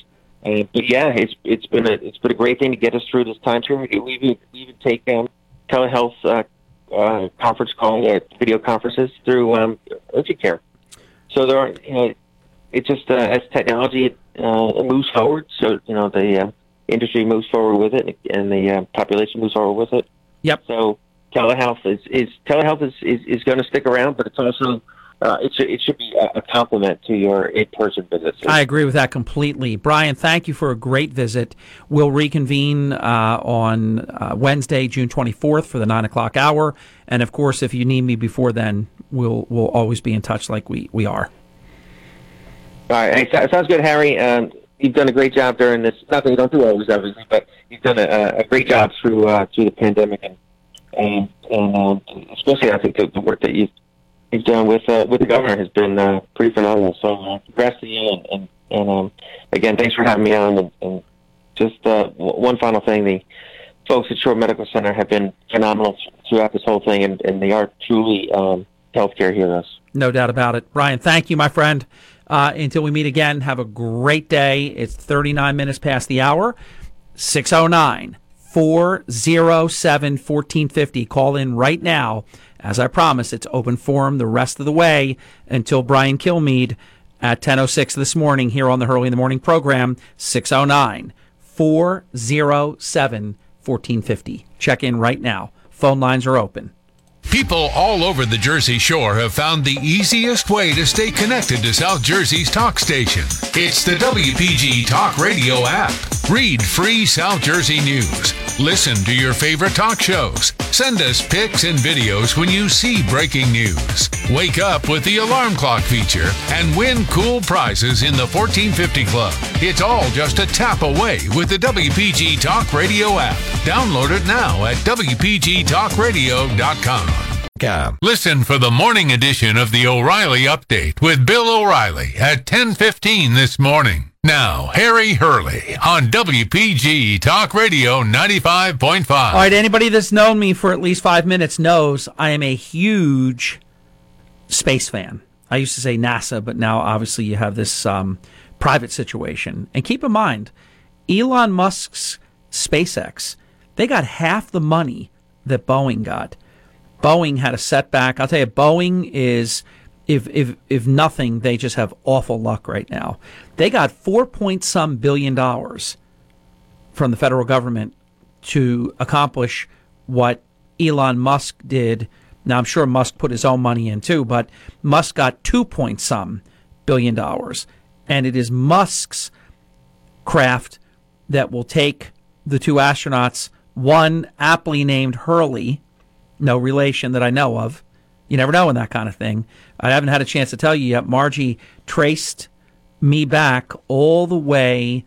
[SPEAKER 13] Uh, but yeah, it's it's been a it's been a great thing to get us through this time period. We even we even take um, telehealth uh, uh, conference call, or video conferences through um, urgent care. So there are, you know, it's just uh, as technology uh, moves forward, so you know the uh, industry moves forward with it, and the uh, population moves forward with it.
[SPEAKER 2] Yep.
[SPEAKER 13] So telehealth is, is telehealth is, is, is going to stick around, but it's also uh, it, should, it should be a compliment to your in-person visits.
[SPEAKER 2] I agree with that completely. Brian, thank you for a great visit. We'll reconvene uh, on uh, Wednesday, June 24th for the 9 o'clock hour. And, of course, if you need me before then, we'll, we'll always be in touch like we, we are.
[SPEAKER 13] All right. Hey, sounds good, Harry. Um, you've done a great job during this. Not that you don't do always, obviously, but you've done a, a great job through uh, through the pandemic and and, and um, especially I think the, the work that you've he's done with uh, with the governor has been uh, pretty phenomenal. So uh, congrats to you, and, and, and um, again, thanks for having me on. And, and just uh, w- one final thing, the folks at Shore Medical Center have been phenomenal throughout this whole thing, and, and they are truly um, healthcare heroes.
[SPEAKER 2] No doubt about it, Brian. Thank you, my friend. Uh, until we meet again, have a great day. It's 39 minutes past the hour. 609 407 1450. Call in right now as I promised, it's open forum the rest of the way until Brian Kilmeade at 10.06 this morning here on the Hurley in the Morning program, 609 407 1450. Check in right now. Phone lines are open.
[SPEAKER 14] People all over the Jersey Shore have found the easiest way to stay connected to South Jersey's talk station. It's the WPG Talk Radio app. Read free South Jersey news. Listen to your favorite talk shows. Send us pics and videos when you see breaking news. Wake up with the alarm clock feature and win cool prizes in the 1450 Club. It's all just a tap away with the WPG Talk Radio app. Download it now at WPGTalkRadio.com. Listen for the morning edition of the O'Reilly Update with Bill O'Reilly at 10:15 this morning. Now, Harry Hurley on WPG Talk Radio 95.5.
[SPEAKER 2] All right, anybody that's known me for at least 5 minutes knows I am a huge space fan. I used to say NASA, but now obviously you have this um, private situation. And keep in mind, Elon Musk's SpaceX, they got half the money that Boeing got Boeing had a setback. I'll tell you, Boeing is if if if nothing, they just have awful luck right now. They got four point some billion dollars from the federal government to accomplish what Elon Musk did. Now I'm sure Musk put his own money in too, but Musk got two point some billion dollars, and it is Musk's craft that will take the two astronauts, one aptly named Hurley no relation that I know of. You never know in that kind of thing. I haven't had a chance to tell you yet. Margie traced me back all the way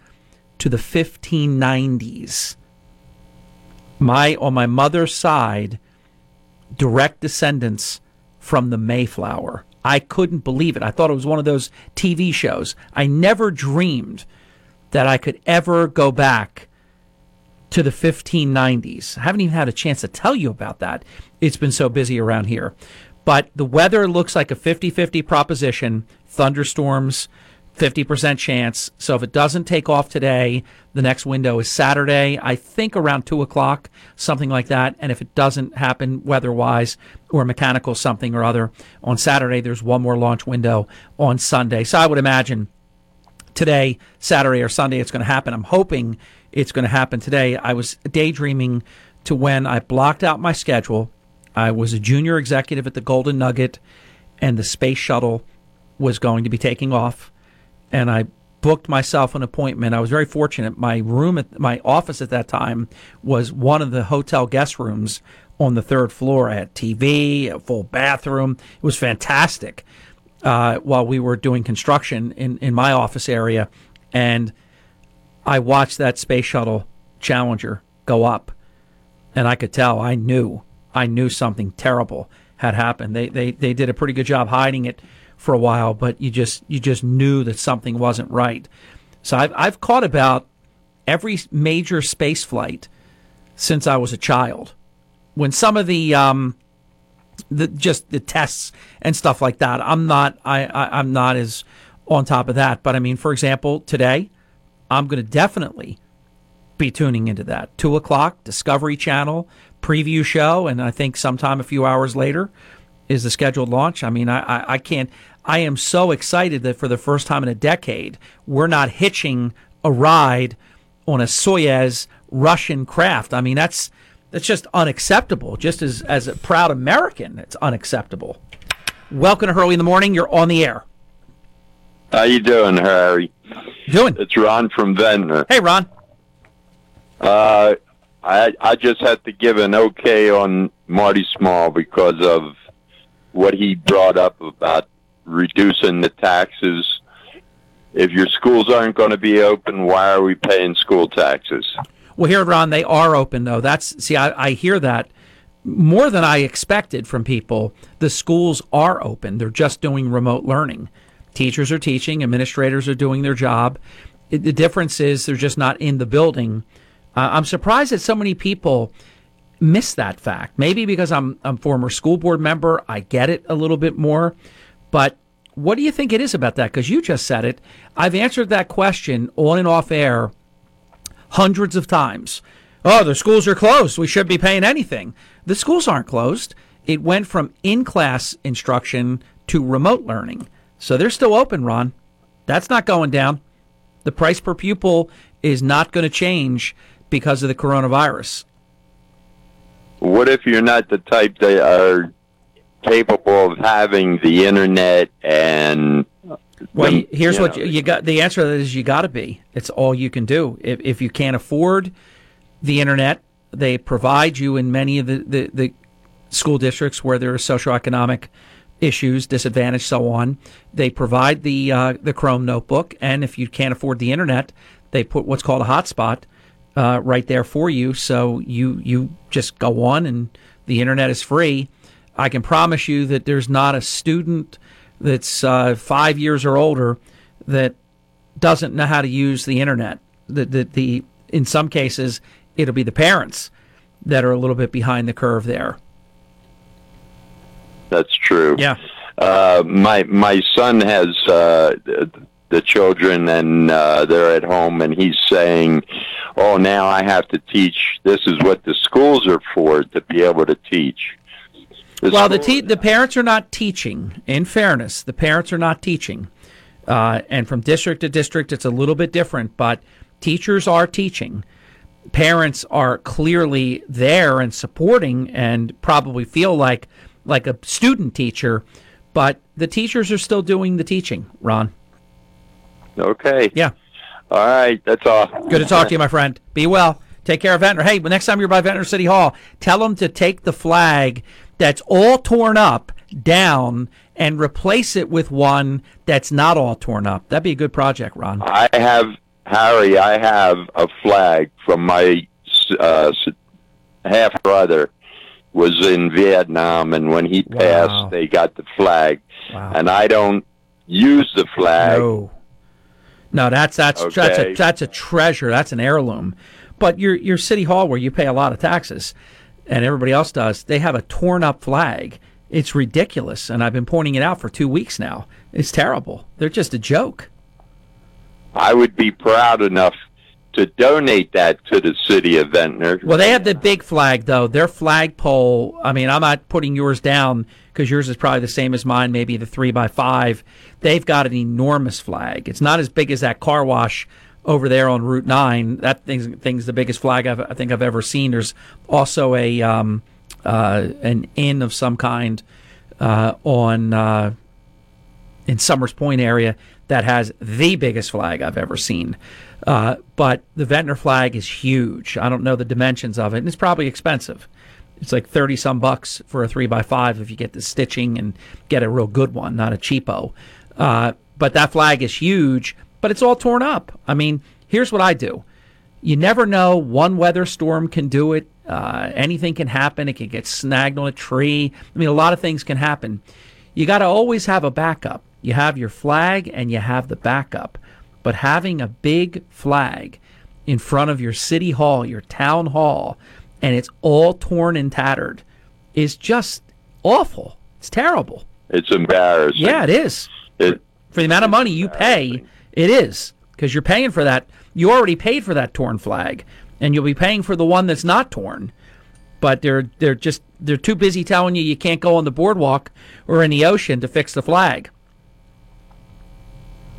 [SPEAKER 2] to the 1590s. My on my mother's side, direct descendants from the Mayflower. I couldn't believe it. I thought it was one of those TV shows. I never dreamed that I could ever go back to the 1590s. I haven't even had a chance to tell you about that. It's been so busy around here. But the weather looks like a 50 50 proposition thunderstorms, 50% chance. So if it doesn't take off today, the next window is Saturday, I think around 2 o'clock, something like that. And if it doesn't happen weather wise or mechanical something or other on Saturday, there's one more launch window on Sunday. So I would imagine today, Saturday, or Sunday, it's going to happen. I'm hoping it's going to happen today. I was daydreaming to when I blocked out my schedule. I was a junior executive at the Golden Nugget, and the space shuttle was going to be taking off. And I booked myself an appointment. I was very fortunate. My room at my office at that time was one of the hotel guest rooms on the third floor. I had TV, a full bathroom. It was fantastic. Uh, while we were doing construction in, in my office area, and I watched that space shuttle Challenger go up, and I could tell. I knew. I knew something terrible had happened. They they they did a pretty good job hiding it for a while, but you just you just knew that something wasn't right. So I've I've caught about every major space flight since I was a child. When some of the um, the just the tests and stuff like that, I'm not I, I I'm not as on top of that. But I mean, for example, today I'm going to definitely be tuning into that. Two o'clock, Discovery Channel preview show, and I think sometime a few hours later is the scheduled launch. I mean, I, I, I can't. I am so excited that for the first time in a decade, we're not hitching a ride on a Soyuz Russian craft. I mean, that's that's just unacceptable. Just as as a proud American, it's unacceptable. Welcome to Hurley in the morning. You're on the air.
[SPEAKER 15] How you doing, Harry?
[SPEAKER 2] Doing.
[SPEAKER 15] It's Ron from Ventnor.
[SPEAKER 2] Hey, Ron.
[SPEAKER 15] Uh, I I just had to give an okay on Marty Small because of what he brought up about reducing the taxes. If your schools aren't going to be open, why are we paying school taxes?
[SPEAKER 2] Well, here, Ron, they are open though. That's see, I, I hear that more than I expected from people. The schools are open; they're just doing remote learning. Teachers are teaching, administrators are doing their job. It, the difference is they're just not in the building. Uh, I'm surprised that so many people miss that fact. Maybe because I'm a former school board member, I get it a little bit more. But what do you think it is about that? Because you just said it. I've answered that question on and off air hundreds of times. Oh, the schools are closed. We should be paying anything. The schools aren't closed. It went from in class instruction to remote learning. So they're still open, Ron. That's not going down. The price per pupil is not going to change because of the coronavirus.
[SPEAKER 15] What if you're not the type that are capable of having the internet and well,
[SPEAKER 2] them, here's you what you, you got. The answer is you got to be. It's all you can do. If, if you can't afford the internet, they provide you in many of the, the, the school districts where there are socioeconomic issues, disadvantage, so on. They provide the uh, the Chrome notebook, and if you can't afford the internet, they put what's called a hotspot uh, right there for you. So you you just go on, and the internet is free. I can promise you that there's not a student that's uh, five years or older that doesn't know how to use the internet. That the, the in some cases it'll be the parents that are a little bit behind the curve there.
[SPEAKER 15] That's true.
[SPEAKER 2] Yeah.
[SPEAKER 15] Uh, my my son has uh, the children, and uh, they're at home, and he's saying, "Oh, now I have to teach. This is what the schools are for to be able to teach."
[SPEAKER 2] The well, the te- the parents are not teaching. In fairness, the parents are not teaching, uh, and from district to district, it's a little bit different. But teachers are teaching. Parents are clearly there and supporting, and probably feel like like a student teacher, but the teachers are still doing the teaching, Ron.
[SPEAKER 15] Okay.
[SPEAKER 2] Yeah.
[SPEAKER 15] All right. That's all.
[SPEAKER 2] Good to talk to you, my friend. Be well. Take care of Ventnor. Hey, next time you're by Ventnor City Hall, tell them to take the flag that's all torn up down and replace it with one that's not all torn up. That'd be a good project, Ron. I
[SPEAKER 15] have Harry. I have a flag from my uh, half brother was in Vietnam, and when he passed, wow. they got the flag. Wow. And I don't use the flag.
[SPEAKER 2] No, no that's that's okay. that's a that's a treasure. That's an heirloom. But your your city hall, where you pay a lot of taxes, and everybody else does, they have a torn up flag. It's ridiculous, and I've been pointing it out for two weeks now. It's terrible. They're just a joke.
[SPEAKER 15] I would be proud enough to donate that to the city of Ventnor.
[SPEAKER 2] Well, they have the big flag though. Their flagpole. I mean, I'm not putting yours down because yours is probably the same as mine, maybe the three by five. They've got an enormous flag. It's not as big as that car wash over there on Route Nine. That thing's, thing's the biggest flag I've, i think I've ever seen. There's also a um, uh, an inn of some kind uh, on uh, in Somers Point area that has the biggest flag I've ever seen. Uh, but the Ventnor flag is huge. I don't know the dimensions of it, and it's probably expensive. It's like 30 some bucks for a 3x5 if you get the stitching and get a real good one, not a cheapo. Uh, but that flag is huge, but it's all torn up. I mean, here's what I do you never know. One weather storm can do it, uh, anything can happen. It can get snagged on a tree. I mean, a lot of things can happen. You got to always have a backup. You have your flag and you have the backup. But having a big flag in front of your city hall, your town hall, and it's all torn and tattered is just awful. It's terrible.
[SPEAKER 15] It's embarrassing.
[SPEAKER 2] Yeah, it is. It, for the amount of money you pay, it is because you're paying for that. You already paid for that torn flag, and you'll be paying for the one that's not torn. But they're they're just they're too busy telling you you can't go on the boardwalk or in the ocean to fix the flag.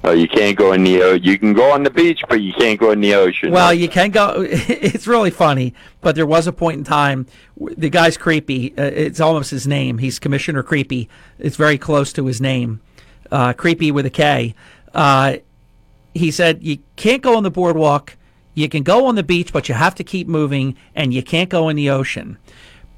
[SPEAKER 15] Oh, you can't go in the ocean. You can go on the beach, but you can't go in the ocean.
[SPEAKER 2] Well, you can go. It's really funny, but there was a point in time. The guy's creepy. Uh, it's almost his name. He's Commissioner Creepy. It's very close to his name. Uh, creepy with a K. Uh, he said, You can't go on the boardwalk. You can go on the beach, but you have to keep moving, and you can't go in the ocean.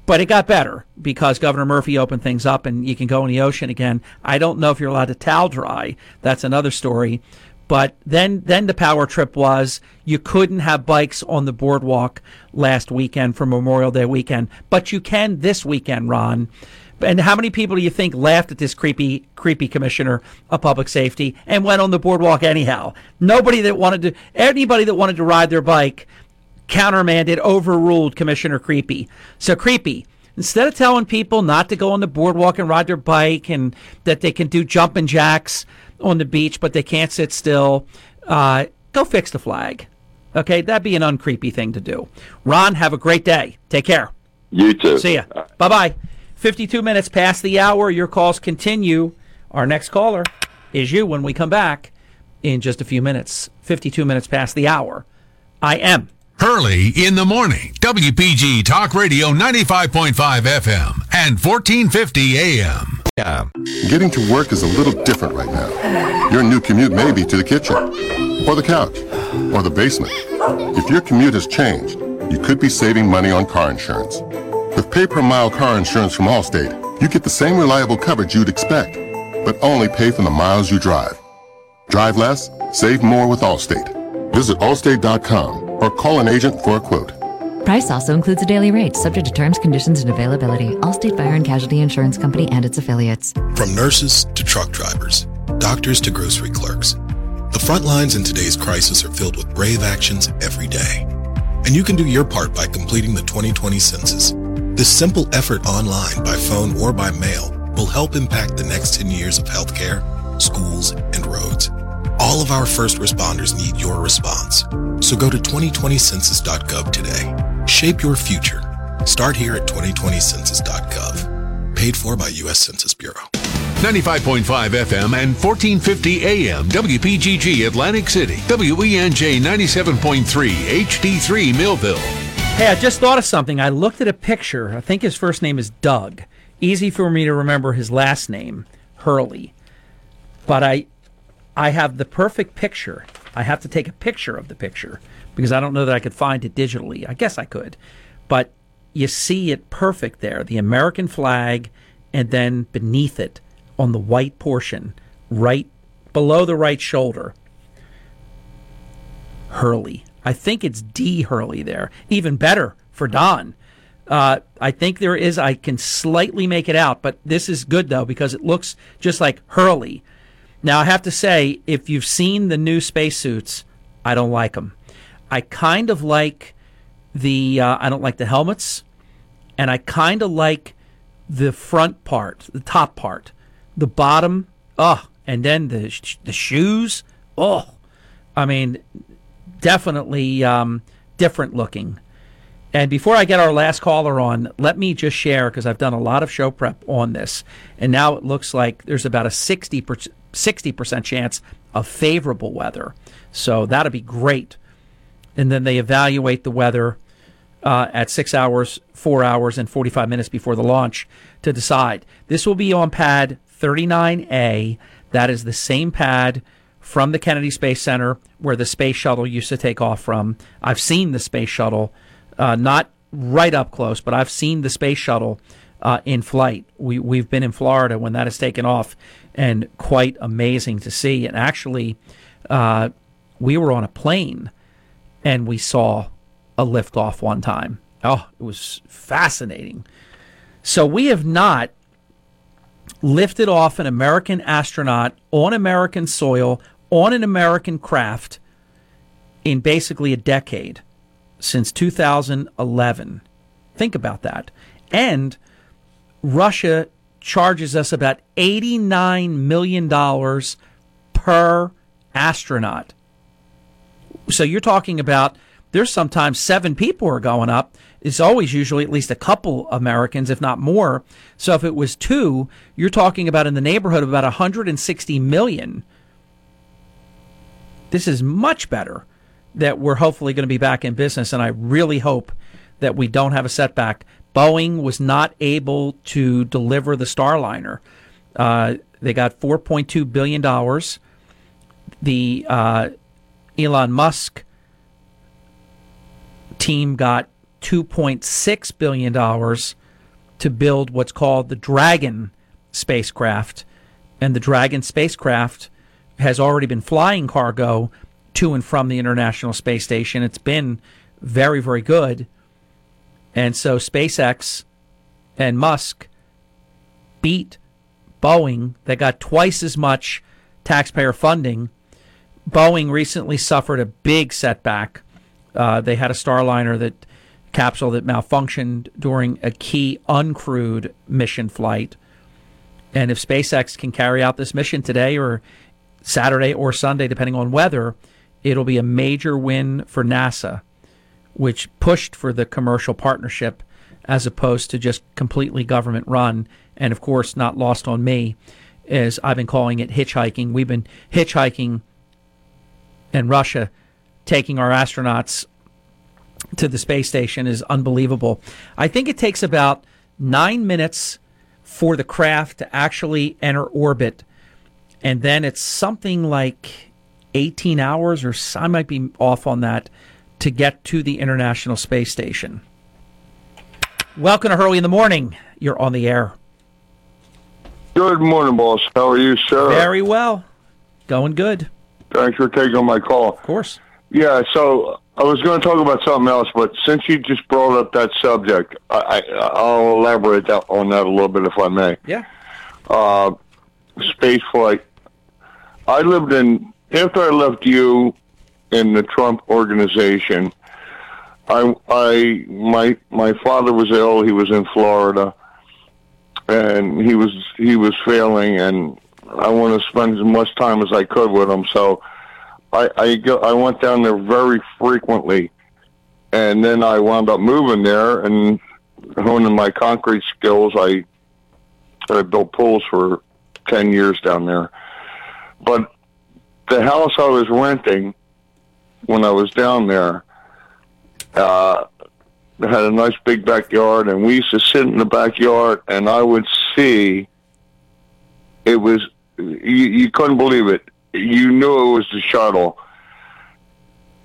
[SPEAKER 2] But it got better because Governor Murphy opened things up and you can go in the ocean again. I don't know if you're allowed to towel dry. That's another story. But then, then the power trip was you couldn't have bikes on the boardwalk last weekend for Memorial Day weekend, but you can this weekend, Ron. And how many people do you think laughed at this creepy, creepy commissioner of public safety and went on the boardwalk anyhow? Nobody that wanted to, anybody that wanted to ride their bike countermanded, overruled Commissioner Creepy. So, Creepy, instead of telling people not to go on the boardwalk and ride their bike and that they can do jumping jacks on the beach, but they can't sit still, uh, go fix the flag. Okay, that'd be an uncreepy thing to do. Ron, have a great day. Take care.
[SPEAKER 15] You too.
[SPEAKER 2] See ya. Bye bye. 52 minutes past the hour. Your calls continue. Our next caller is you when we come back in just a few minutes. 52 minutes past the hour. I am
[SPEAKER 14] Early in the morning, WPG Talk Radio 95.5 FM and 1450 AM. Yeah.
[SPEAKER 16] Getting to work is a little different right now. Your new commute may be to the kitchen, or the couch, or the basement. If your commute has changed, you could be saving money on car insurance. With pay per mile car insurance from Allstate, you get the same reliable coverage you'd expect, but only pay for the miles you drive. Drive less, save more with Allstate. Visit allstate.com or call an agent for a quote.
[SPEAKER 17] Price also includes a daily rate, subject to terms, conditions, and availability. Allstate Fire and Casualty Insurance Company and its affiliates.
[SPEAKER 18] From nurses to truck drivers, doctors to grocery clerks, the front lines in today's crisis are filled with brave actions every day. And you can do your part by completing the 2020 census. This simple effort online, by phone, or by mail will help impact the next 10 years of healthcare, schools, all of our first responders need your response. So go to 2020census.gov today. Shape your future. Start here at 2020census.gov. Paid for by U.S. Census Bureau.
[SPEAKER 14] 95.5 FM and 1450 AM WPGG Atlantic City. WENJ 97.3 HD3 Millville.
[SPEAKER 2] Hey, I just thought of something. I looked at a picture. I think his first name is Doug. Easy for me to remember his last name, Hurley. But I I have the perfect picture. I have to take a picture of the picture because I don't know that I could find it digitally. I guess I could, but you see it perfect there the American flag, and then beneath it on the white portion, right below the right shoulder, Hurley. I think it's D Hurley there. Even better for Don. Uh, I think there is, I can slightly make it out, but this is good though because it looks just like Hurley now, I have to say, if you've seen the new spacesuits, I don't like them. I kind of like the uh, I don't like the helmets, and I kind of like the front part, the top part, the bottom. Oh, and then the the shoes. Oh, I mean, definitely um, different looking. And before I get our last caller on, let me just share because I've done a lot of show prep on this, and now it looks like there's about a sixty percent. 60% chance of favorable weather. So that'll be great. And then they evaluate the weather uh, at six hours, four hours, and 45 minutes before the launch to decide. This will be on pad 39A. That is the same pad from the Kennedy Space Center where the space shuttle used to take off from. I've seen the space shuttle, uh, not right up close, but I've seen the space shuttle uh, in flight. We, we've been in Florida when that has taken off, and quite amazing to see. And actually, uh, we were on a plane and we saw a liftoff one time. Oh, it was fascinating. So we have not lifted off an American astronaut on American soil on an American craft in basically a decade since 2011. Think about that. And Russia charges us about $89 million per astronaut. So you're talking about there's sometimes seven people are going up. It's always usually at least a couple Americans, if not more. So if it was two, you're talking about in the neighborhood of about 160 million. This is much better that we're hopefully going to be back in business, and I really hope that we don't have a setback Boeing was not able to deliver the Starliner. Uh, they got $4.2 billion. The uh, Elon Musk team got $2.6 billion to build what's called the Dragon spacecraft. And the Dragon spacecraft has already been flying cargo to and from the International Space Station. It's been very, very good. And so SpaceX and Musk beat Boeing that got twice as much taxpayer funding. Boeing recently suffered a big setback. Uh, they had a Starliner that capsule that malfunctioned during a key uncrewed mission flight. And if SpaceX can carry out this mission today or Saturday or Sunday, depending on weather, it'll be a major win for NASA which pushed for the commercial partnership as opposed to just completely government run. And of course, not lost on me is I've been calling it hitchhiking. We've been hitchhiking and Russia, taking our astronauts to the space station is unbelievable. I think it takes about nine minutes for the craft to actually enter orbit. And then it's something like 18 hours, or I might be off on that to get to the International Space Station. Welcome to Hurley in the Morning. You're on the air.
[SPEAKER 19] Good morning, boss. How are you, sir?
[SPEAKER 2] Very well. Going good.
[SPEAKER 19] Thanks for taking my call.
[SPEAKER 2] Of course.
[SPEAKER 19] Yeah, so I was going to talk about something else, but since you just brought up that subject, I, will elaborate that, on that a little bit if I may.
[SPEAKER 2] Yeah.
[SPEAKER 19] Uh, space flight. I lived in, after I left you in the Trump organization. I, I, my, my father was ill. He was in Florida, and he was he was failing, and I want to spend as much time as I could with him. So, I, I go, I went down there very frequently, and then I wound up moving there and honing my concrete skills. I, I built pools for ten years down there, but the house I was renting when I was down there. Uh, had a nice big backyard, and we used to sit in the backyard, and I would see. It was you, you couldn't believe it. You knew it was the shuttle.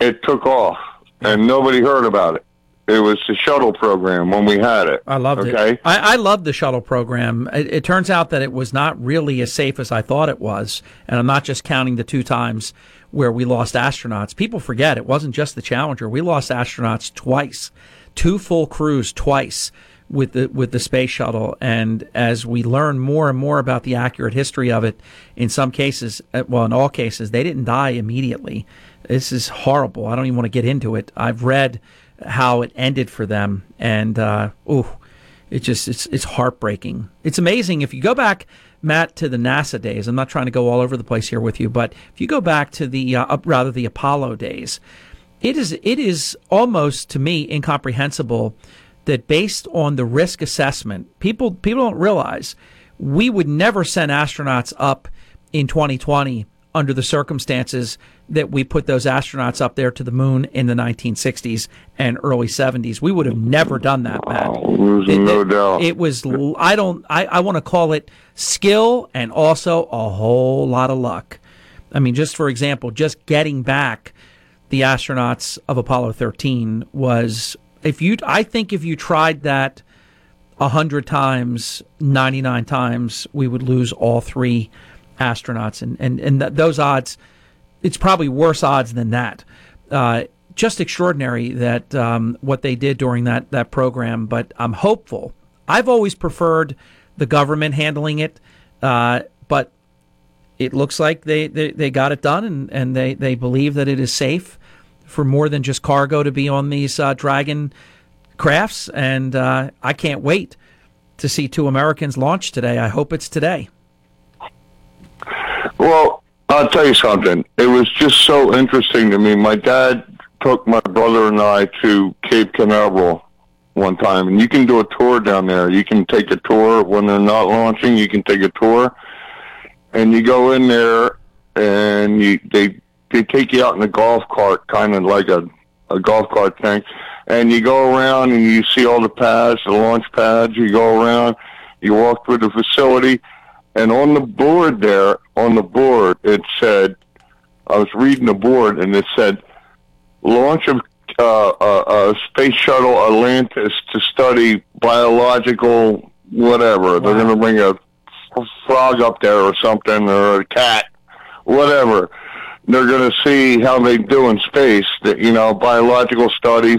[SPEAKER 19] It took off, and nobody heard about it. It was the shuttle program when we had it.
[SPEAKER 2] I loved okay? it. I, I loved the shuttle program. It, it turns out that it was not really as safe as I thought it was, and I'm not just counting the two times where we lost astronauts. People forget it wasn't just the Challenger. We lost astronauts twice, two full crews twice with the with the space shuttle. And as we learn more and more about the accurate history of it, in some cases, uh, well, in all cases, they didn't die immediately. This is horrible. I don't even want to get into it. I've read how it ended for them, and uh, ooh, it just it's it's heartbreaking. It's amazing if you go back Matt, to the NASA days. I'm not trying to go all over the place here with you, but if you go back to the uh, rather the Apollo days, it is it is almost to me incomprehensible that based on the risk assessment, people people don't realize we would never send astronauts up in 2020 under the circumstances that we put those astronauts up there to the moon in the 1960s and early 70s. We would have never done that, Matt. Oh,
[SPEAKER 19] it, no it, doubt.
[SPEAKER 2] It was, I don't, I, I want to call it skill and also a whole lot of luck. I mean, just for example, just getting back the astronauts of Apollo 13 was, if you, I think if you tried that 100 times, 99 times, we would lose all three astronauts. And, and, and th- those odds, it's probably worse odds than that. Uh, just extraordinary that um, what they did during that that program. But I'm hopeful. I've always preferred the government handling it, uh, but it looks like they, they, they, got it done and, and they, they believe that it is safe for more than just cargo to be on these uh, Dragon crafts. And uh, I can't wait to see two Americans launch today. I hope it's today.
[SPEAKER 19] Well, I'll tell you something. It was just so interesting to me. My dad took my brother and I to Cape Canaveral one time, and you can do a tour down there. You can take a tour when they're not launching. You can take a tour, and you go in there, and you they they take you out in a golf cart, kind of like a a golf cart thing, and you go around and you see all the pads, the launch pads. You go around, you walk through the facility and on the board there, on the board, it said, I was reading the board, and it said, launch of uh, uh, uh, space shuttle Atlantis to study biological whatever. Wow. They're going to bring a frog up there or something, or a cat, whatever. They're going to see how they do in space, that, you know, biological studies.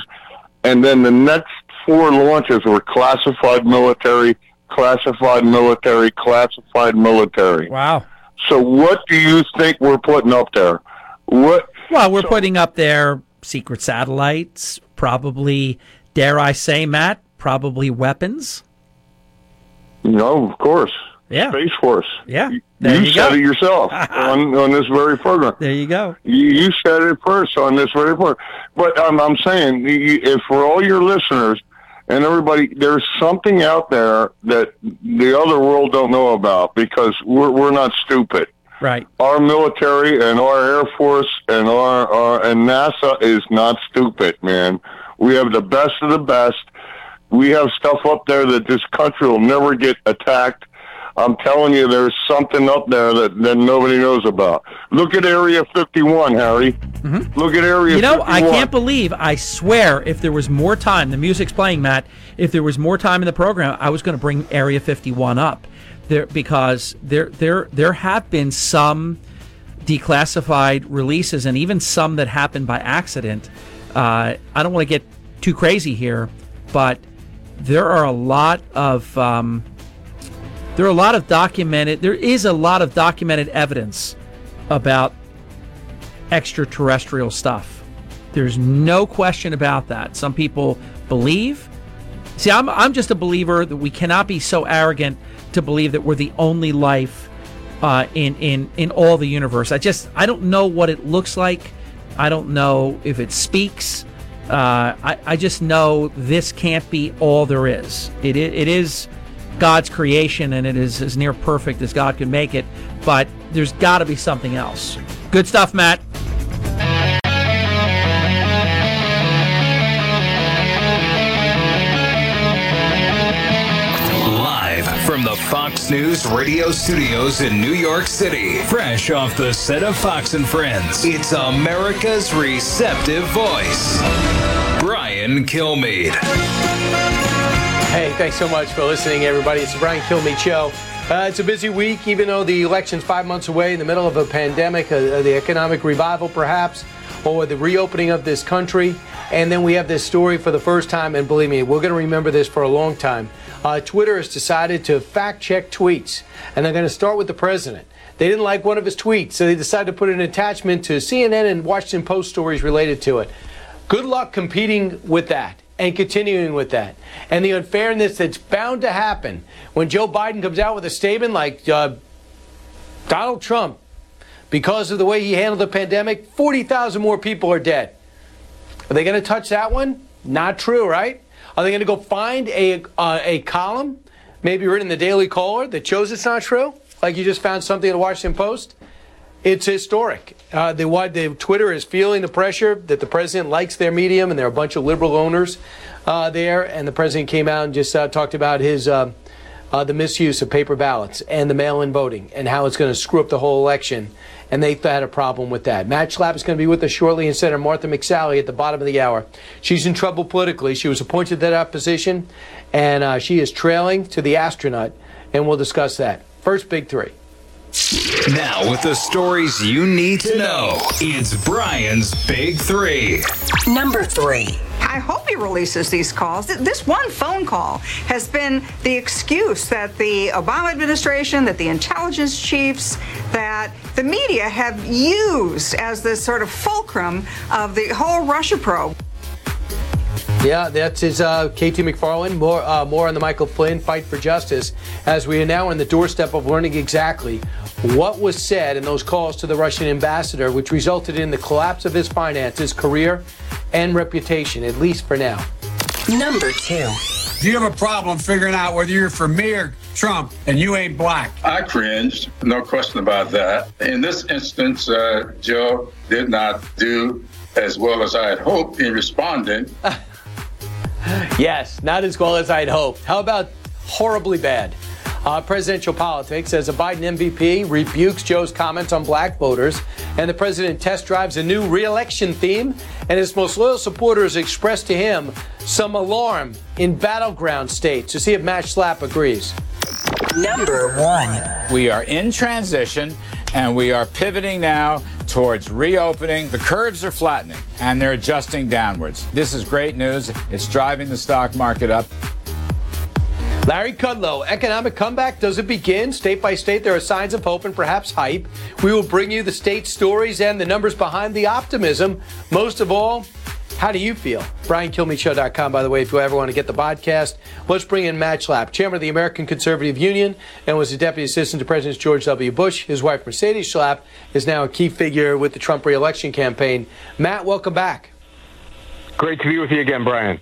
[SPEAKER 19] And then the next four launches were classified military – classified military, classified military.
[SPEAKER 2] Wow.
[SPEAKER 19] So what do you think we're putting up there? What?
[SPEAKER 2] Well, we're so, putting up there secret satellites, probably, dare I say, Matt, probably weapons.
[SPEAKER 19] No, of course.
[SPEAKER 2] Yeah.
[SPEAKER 19] Space Force.
[SPEAKER 2] Yeah. There
[SPEAKER 19] you, you said go. it yourself on, on this very program.
[SPEAKER 2] There you go.
[SPEAKER 19] You, you said it first on this very program. But I'm saying, if for all your listeners, and everybody there's something out there that the other world don't know about because we're we're not stupid
[SPEAKER 2] right
[SPEAKER 19] our military and our air force and our, our and nasa is not stupid man we have the best of the best we have stuff up there that this country will never get attacked I'm telling you, there's something up there that, that nobody knows about. Look at Area 51, Harry. Mm-hmm. Look at Area
[SPEAKER 2] You know,
[SPEAKER 19] 51. I
[SPEAKER 2] can't believe, I swear, if there was more time, the music's playing, Matt, if there was more time in the program, I was going to bring Area 51 up. There, because there, there, there have been some declassified releases and even some that happened by accident. Uh, I don't want to get too crazy here, but there are a lot of. Um, there are a lot of documented there is a lot of documented evidence about extraterrestrial stuff there's no question about that some people believe see i'm, I'm just a believer that we cannot be so arrogant to believe that we're the only life uh, in in in all the universe i just i don't know what it looks like i don't know if it speaks uh, I, I just know this can't be all there is. It, it, it is God's creation and it is as near perfect as God could make it, but there's got to be something else. Good stuff, Matt.
[SPEAKER 14] from the Fox News radio studios in New York City. Fresh off the set of Fox and Friends, it's America's receptive voice, Brian Kilmeade.
[SPEAKER 2] Hey, thanks so much for listening, everybody. It's the Brian Kilmeade Show. Uh, it's a busy week, even though the election's five months away in the middle of a pandemic, uh, uh the economic revival perhaps, or the reopening of this country. And then we have this story for the first time, and believe me, we're going to remember this for a long time. Uh, Twitter has decided to fact check tweets, and they're going to start with the president. They didn't like one of his tweets, so they decided to put an attachment to CNN and Washington Post stories related to it. Good luck competing with that and continuing with that. And the unfairness that's bound to happen when Joe Biden comes out with a statement like uh, Donald Trump, because of the way he handled the pandemic, 40,000 more people are dead. Are they going to touch that one? Not true, right? Are they going to go find a, uh, a column, maybe written in the Daily Caller, that shows it's not true? Like you just found something in the Washington Post? It's historic. Uh, the, the, Twitter is feeling the pressure that the president likes their medium, and there are a bunch of liberal owners uh, there. And the president came out and just uh, talked about his uh, uh, the misuse of paper ballots and the mail-in voting, and how it's going to screw up the whole election. And they had a problem with that. Matt Schlapp is going to be with us shortly, and Senator Martha McSally at the bottom of the hour. She's in trouble politically. She was appointed to that position, and uh, she is trailing to the astronaut, and we'll discuss that. First, big three.
[SPEAKER 14] Now, with the stories you need to know, it's Brian's Big Three.
[SPEAKER 20] Number three. I
[SPEAKER 21] hope he releases these calls. This one phone call has been the excuse that the Obama administration, that the intelligence chiefs, that the media have used as this sort of fulcrum of the whole Russia probe.
[SPEAKER 2] Yeah, that is uh, KT McFarland. More, uh, more on the Michael Flynn fight for justice as we are now on the doorstep of learning exactly what was said in those calls to the Russian ambassador, which resulted in the collapse of his finances, career, and reputation, at least for now.
[SPEAKER 20] Number two.
[SPEAKER 22] Do you have a problem figuring out whether you're for me or Trump and you ain't black?
[SPEAKER 15] I cringed, no question about that. In this instance, uh, Joe did not do as well as I had hoped
[SPEAKER 19] in responding.
[SPEAKER 2] yes, not as well as I had hoped. How about horribly bad? Uh, presidential politics as a Biden MVP rebukes Joe's comments on black voters, and the president test drives a new reelection theme, and his most loyal supporters express to him some alarm in battleground states. To see if Matt Schlapp agrees.
[SPEAKER 23] Number one. We are in transition and we are pivoting now towards reopening. The curves are flattening and they're adjusting downwards. This is great news. It's driving the stock market up.
[SPEAKER 2] Larry Kudlow, economic comeback, does it begin? State by state, there are signs of hope and perhaps hype. We will bring you the state stories and the numbers behind the optimism. Most of all, how do you feel? BrianKilmeadshow.com, by the way, if you ever want to get the podcast. Let's bring in Matt Schlapp, chairman of the American Conservative Union and was the deputy assistant to President George W. Bush. His wife, Mercedes Schlapp, is now a key figure with the Trump reelection campaign. Matt, welcome back.
[SPEAKER 24] Great to be with you again, Brian.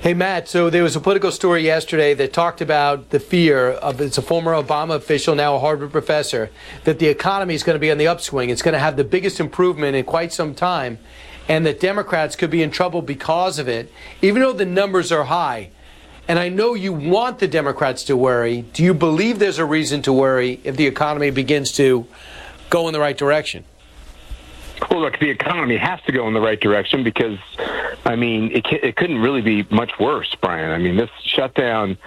[SPEAKER 2] Hey, Matt. So there was a political story yesterday that talked about the fear of it's a former Obama official, now a Harvard professor, that the economy is going to be on the upswing. It's going to have the biggest improvement in quite some time and that Democrats could be in trouble because of it, even though the numbers are high. And I know you want the Democrats to worry. Do you believe there's a reason to worry if the economy begins to go in the right direction?
[SPEAKER 24] Well, look, the economy has to go in the right direction because I mean, it, it couldn't really be much worse, Brian. I mean, this shutdown,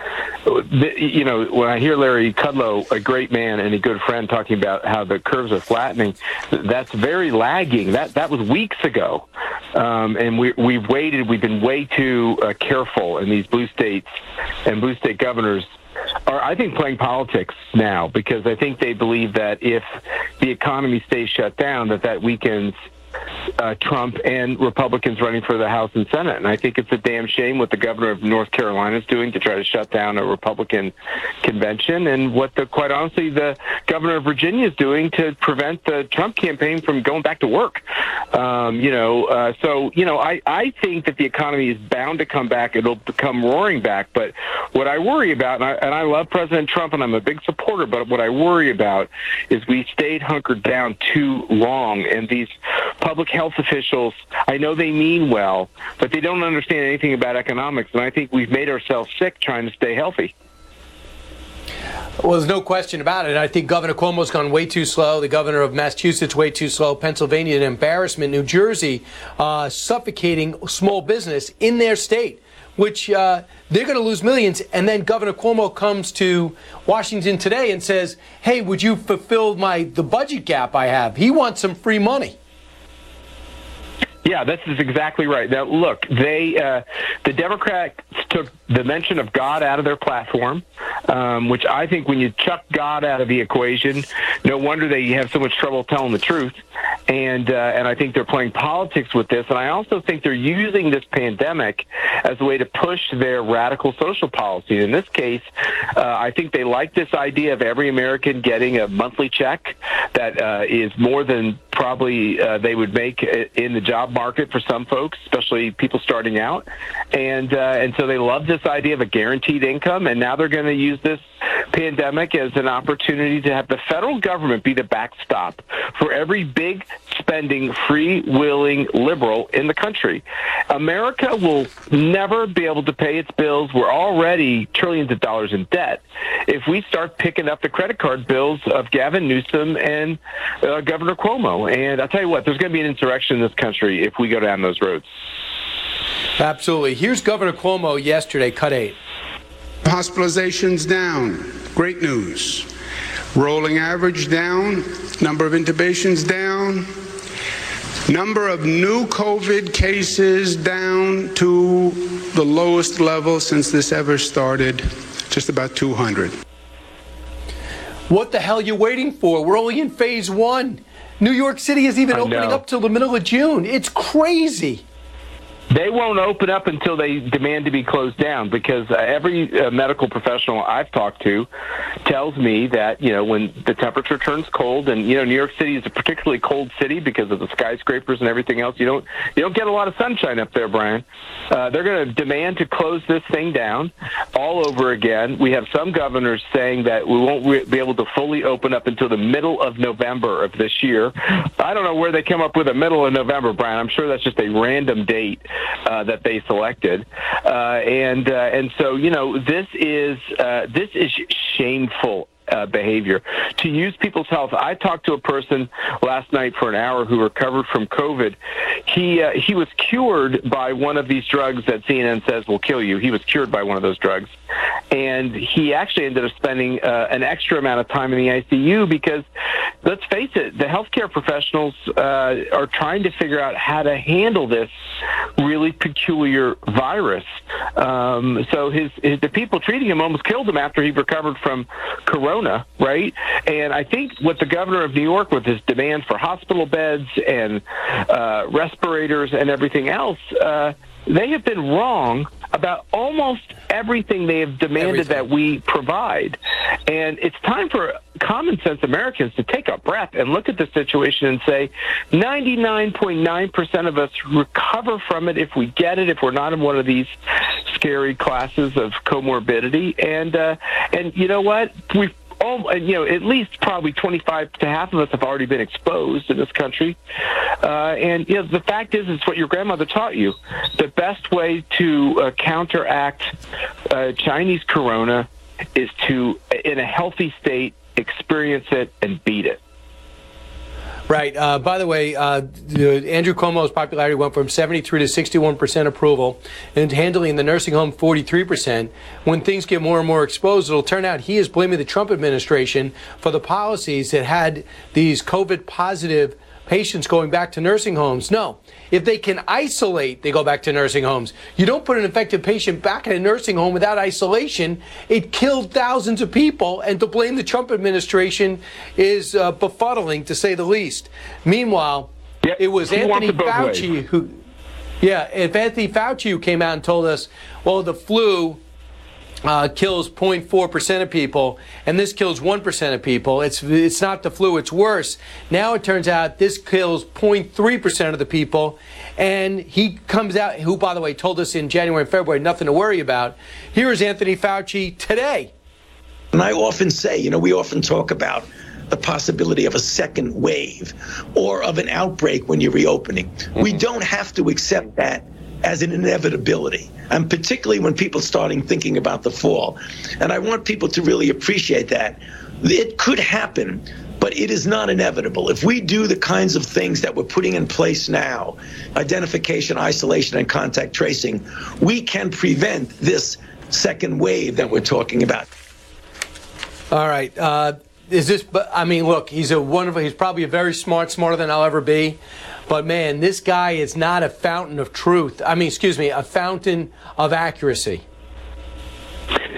[SPEAKER 24] you know, when I hear Larry Kudlow, a great man and a good friend, talking about how the curves are flattening, that's very lagging. That that was weeks ago, um, and we we've waited. We've been way too uh, careful in these blue states and blue state governors are, I think, playing politics now because I think they believe that if the economy stays shut down, that that weakens uh, Trump and Republicans running for the House and Senate. And I think it's a damn shame what the governor of North Carolina is doing to try to shut down a Republican convention and what the, quite honestly, the governor of Virginia is doing to prevent the Trump campaign from going back to work. Um, you know, uh, so, you know, I, I think that the economy is bound to come back. It'll come roaring back. But what I worry about, and I, and I love President Trump and I'm a big supporter, but what I worry about is we stayed hunkered down too long and these public health officials, I know they mean well, but they don't understand anything about economics. And I think we've made ourselves sick trying to stay healthy.
[SPEAKER 2] Well, there's no question about it. I think Governor Cuomo's gone way too slow. The governor of Massachusetts way too slow. Pennsylvania an embarrassment. New Jersey uh, suffocating small business in their state, which uh, they're going to lose millions. And then Governor Cuomo comes to Washington today and says, "Hey, would you fulfill my the budget gap I have?" He wants some free money.
[SPEAKER 24] Yeah, this is exactly right. Now, look, they uh, the Democrats took the mention of God out of their platform, um, which I think when you chuck God out of the equation, no wonder they have so much trouble telling the truth. And uh, and I think they're playing politics with this. And I also think they're using this pandemic as a way to push their radical social policy. In this case, uh, I think they like this idea of every American getting a monthly check that uh, is more than probably uh, they would make in the job market for some folks, especially people starting out, and uh, and so they love this this idea of a guaranteed income, and now they're going to use this pandemic as an opportunity to have the federal government be the backstop for every big spending, free willing liberal in the country. America will never be able to pay its bills. We're already trillions of dollars in debt. If we start picking up the credit card bills of Gavin Newsom and uh, Governor Cuomo, and I'll tell you what, there's going to be an insurrection in this country if we go down those roads.
[SPEAKER 2] Absolutely. Here's Governor Cuomo yesterday, cut eight.
[SPEAKER 25] Hospitalizations down. Great news. Rolling average down. Number of intubations down. Number of new COVID cases down to the lowest level since this ever started, just about 200.
[SPEAKER 2] What the hell are you waiting for? We're only in phase one. New York City is even opening up till the middle of June. It's crazy.
[SPEAKER 24] They won't open up until they demand to be closed down because uh, every uh, medical professional I've talked to tells me that, you know, when the temperature turns cold and, you know, New York City is a particularly cold city because of the skyscrapers and everything else. You don't, you don't get a lot of sunshine up there, Brian. Uh, they're going to demand to close this thing down all over again. We have some governors saying that we won't re- be able to fully open up until the middle of November of this year. I don't know where they came up with the middle of November, Brian. I'm sure that's just a random date uh, that they selected, uh, and uh, and so you know this is uh, this is shameful uh, behavior. To use people's health, I talked to a person last night for an hour who recovered from COVID. He uh, he was cured by one of these drugs that CNN says will kill you. He was cured by one of those drugs, and he actually ended up spending uh, an extra amount of time in the ICU because, let's face it, the healthcare professionals uh, are trying to figure out how to handle this really peculiar virus. Um, so his, his, the people treating him almost killed him after he recovered from corona, right? And I think what the governor of New York, with his demand for hospital beds and uh, respirators and everything else, uh, they have been wrong about almost everything they have demanded everything. that we provide. And it's time for common sense Americans to take a breath and look at the situation and say 99.9% of us recover from it if we get it, if we're not in one of these scary classes of comorbidity. And, uh, and you know what? We've all, uh, you know, at least probably 25 to half of us have already been exposed in this country. Uh, and you know, the fact is, it's what your grandmother taught you. The best way to uh, counteract uh, Chinese corona is to, in a healthy state, experience it and beat it.
[SPEAKER 2] Right. Uh, by the way, uh, Andrew Cuomo's popularity went from 73 to 61 percent approval, and handling the nursing home 43 percent. When things get more and more exposed, it'll turn out he is blaming the Trump administration for the policies that had these COVID positive patients going back to nursing homes. No. If they can isolate, they go back to nursing homes. You don't put an infected patient back in a nursing home without isolation. It killed thousands of people, and to blame the Trump administration is uh, befuddling, to say the least. Meanwhile, yeah, it was Anthony Fauci who. Yeah, if Anthony Fauci came out and told us, well, the flu uh, kills 0.4% of people, and this kills 1% of people. It's, it's not the flu, it's worse. Now it turns out this kills 0.3% of the people, and he comes out, who, by the way, told us in January and February nothing to worry about. Here is Anthony Fauci today.
[SPEAKER 26] And I often say, you know, we often talk about the possibility of a second wave or of an outbreak when you're reopening. Mm-hmm. We don't have to accept that as an inevitability, and particularly when people starting thinking about the fall. And I want people to really appreciate that. It could happen, but it is not inevitable. If we do the kinds of things that we're putting in place now identification, isolation, and contact tracing we can prevent this second wave that we're talking about.
[SPEAKER 2] All right. Uh, is this, I mean, look, he's a wonderful, he's probably a very smart, smarter than I'll ever be. But man, this guy is not a fountain of truth. I mean, excuse me, a fountain of accuracy.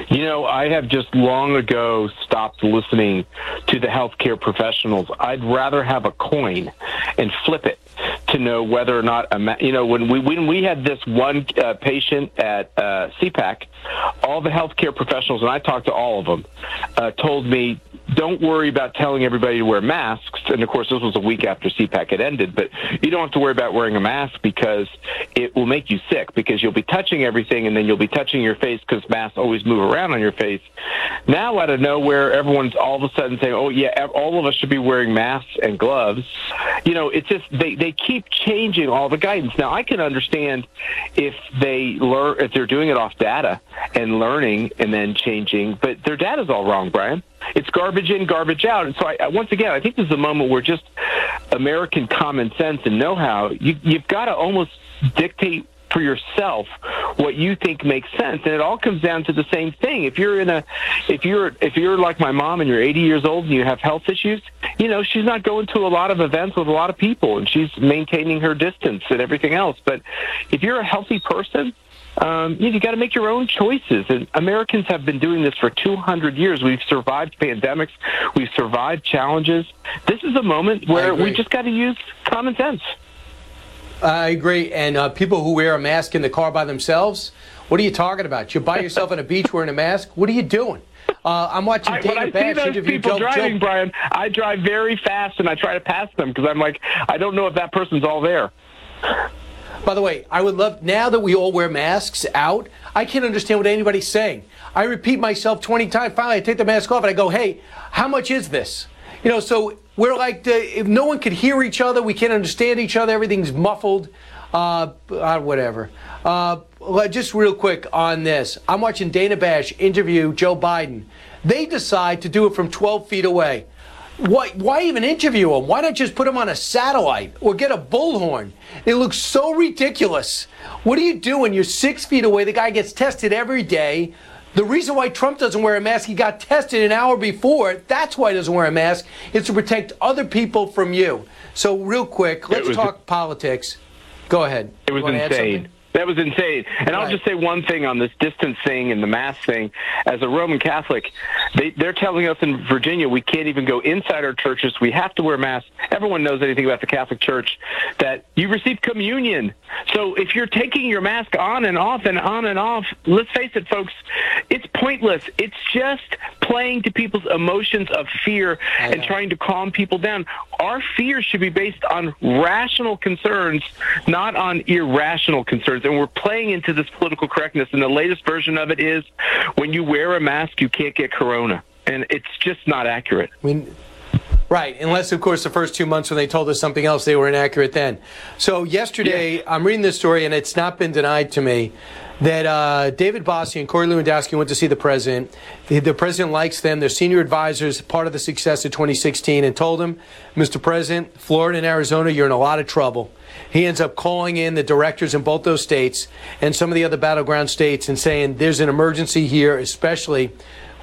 [SPEAKER 24] You know, I have just long ago stopped listening to the healthcare professionals. I'd rather have a coin and flip it to know whether or not a. you know when we when we had this one uh, patient at uh, CPAC, all the healthcare professionals and I talked to all of them uh, told me don't worry about telling everybody to wear masks. And of course, this was a week after CPAC had ended, but you don't have to worry about wearing a mask because it will make you sick because you'll be touching everything and then you'll be touching your face because masks always move around on your face. Now, out of nowhere, everyone's all of a sudden saying, oh, yeah, all of us should be wearing masks and gloves. You know, it's just they, they keep changing all the guidance. Now, I can understand if they learn, if they're doing it off data and learning and then changing, but their data's all wrong, Brian. It's garbage in, garbage out. And so, I, once again, I think this is a moment where just American common sense and know-how, you, you've got to almost dictate for yourself what you think makes sense and it all comes down to the same thing if you're in a if you're if you're like my mom and you're 80 years old and you have health issues you know she's not going to a lot of events with a lot of people and she's maintaining her distance and everything else but if you're a healthy person um, you, have got to make your own choices. And Americans have been doing this for 200 years. We've survived pandemics, we've survived challenges. This is a moment where we just got to use common sense.
[SPEAKER 2] I agree. And uh, people who wear a mask in the car by themselves, what are you talking about? you buy yourself on a beach wearing a mask? What are you doing? Uh,
[SPEAKER 24] I'm
[SPEAKER 2] watching I, Dana when I Bash see those
[SPEAKER 24] people Joe, driving, Joe. Brian, I drive very fast and I try to pass them because I'm like, I don't know if that person's all there.
[SPEAKER 2] By the way, I would love, now that we all wear masks out, I can't understand what anybody's saying. I repeat myself 20 times. Finally, I take the mask off and I go, hey, how much is this? You know, so we're like, if no one could hear each other, we can't understand each other, everything's muffled, uh, uh, whatever. Uh, just real quick on this. I'm watching Dana Bash interview Joe Biden. They decide to do it from 12 feet away why, why even interview him? Why not just put him on a satellite or get a bullhorn? It looks so ridiculous. What are you doing? You're six feet away. The guy gets tested every day. The reason why Trump doesn't wear a mask, he got tested an hour before. That's why he doesn't wear a mask. It's to protect other people from you. So, real quick, let's talk politics. Go ahead.
[SPEAKER 24] It was insane. That was insane. And right. I'll just say one thing on this distance thing and the mask thing. As a Roman Catholic, they, they're telling us in Virginia we can't even go inside our churches. We have to wear masks. Everyone knows anything about the Catholic Church that you receive communion. So if you're taking your mask on and off and on and off, let's face it, folks, it's pointless. It's just playing to people's emotions of fear and trying to calm people down our fears should be based on rational concerns, not on irrational concerns. And we're playing into this political correctness. And the latest version of it is when you wear a mask, you can't get corona. And it's just not accurate. I mean,
[SPEAKER 2] Right, unless, of course, the first two months when they told us something else, they were inaccurate then. So, yesterday, yeah. I'm reading this story, and it's not been denied to me that uh, David Bossie and Corey Lewandowski went to see the president. The, the president likes them. Their senior advisors, part of the success of 2016, and told him, Mr. President, Florida and Arizona, you're in a lot of trouble. He ends up calling in the directors in both those states and some of the other battleground states and saying, there's an emergency here, especially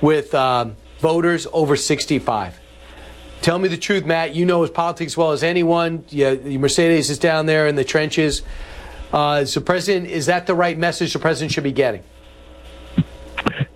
[SPEAKER 2] with uh, voters over 65. Tell me the truth, Matt. You know his politics well as anyone. Yeah, Mercedes is down there in the trenches. Uh, so, President, is that the right message the president should be getting?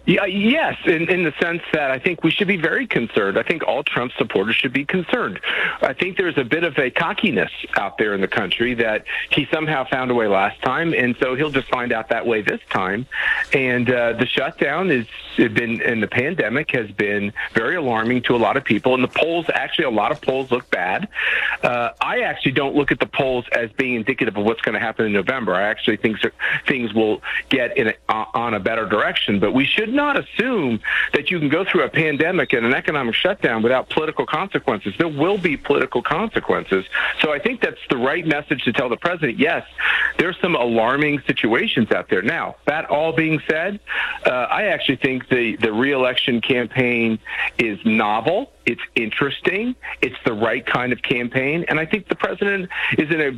[SPEAKER 24] Yeah, yes, in, in the sense that I think we should be very concerned. I think all Trump supporters should be concerned. I think there's a bit of a cockiness out there in the country that he somehow found a way last time, and so he'll just find out that way this time. And uh, the shutdown has been, and the pandemic has been very alarming to a lot of people. And the polls, actually, a lot of polls look bad. Uh, I actually don't look at the polls as being indicative of what's going to happen in November. I actually think things will get in a, on a better direction, but we should not assume that you can go through a pandemic and an economic shutdown without political consequences. There will be political consequences. So I think that's the right message to tell the president. Yes, there's some alarming situations out there. Now, that all being said, uh, I actually think the, the reelection campaign is novel. It's interesting. It's the right kind of campaign. And I think the president is in a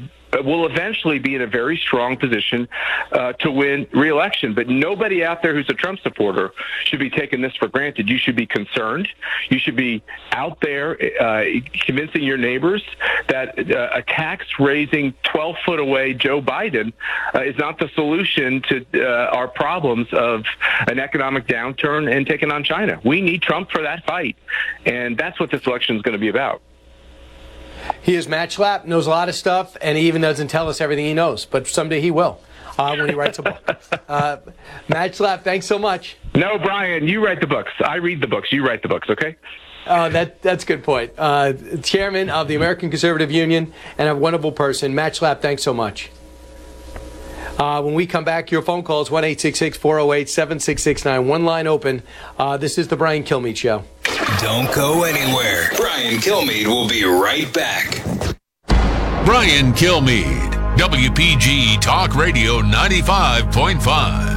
[SPEAKER 24] will eventually be in a very strong position uh, to win re-election. But nobody out there who's a Trump supporter should be taking this for granted. You should be concerned. You should be out there uh, convincing your neighbors that uh, a tax-raising 12-foot away Joe Biden uh, is not the solution to uh, our problems of an economic downturn and taking on China. We need Trump for that fight, and that's what this election is going to be about.
[SPEAKER 2] He is Matt knows a lot of stuff, and he even doesn't tell us everything he knows, but someday he will. Uh, when he writes a book. Uh, Matt thanks so much.
[SPEAKER 24] No, Brian, you write the books. I read the books. You write the books, okay?
[SPEAKER 2] Uh, that, that's a good point. Uh, chairman of the American Conservative Union and a wonderful person. Matt thanks so much. Uh, when we come back, your phone calls 1 408 7669. One line open. Uh, this is the Brian Kilmeade Show.
[SPEAKER 14] Don't go anywhere. Brian Kilmeade will be right back. Brian Kilmeade, WPG Talk Radio 95.5.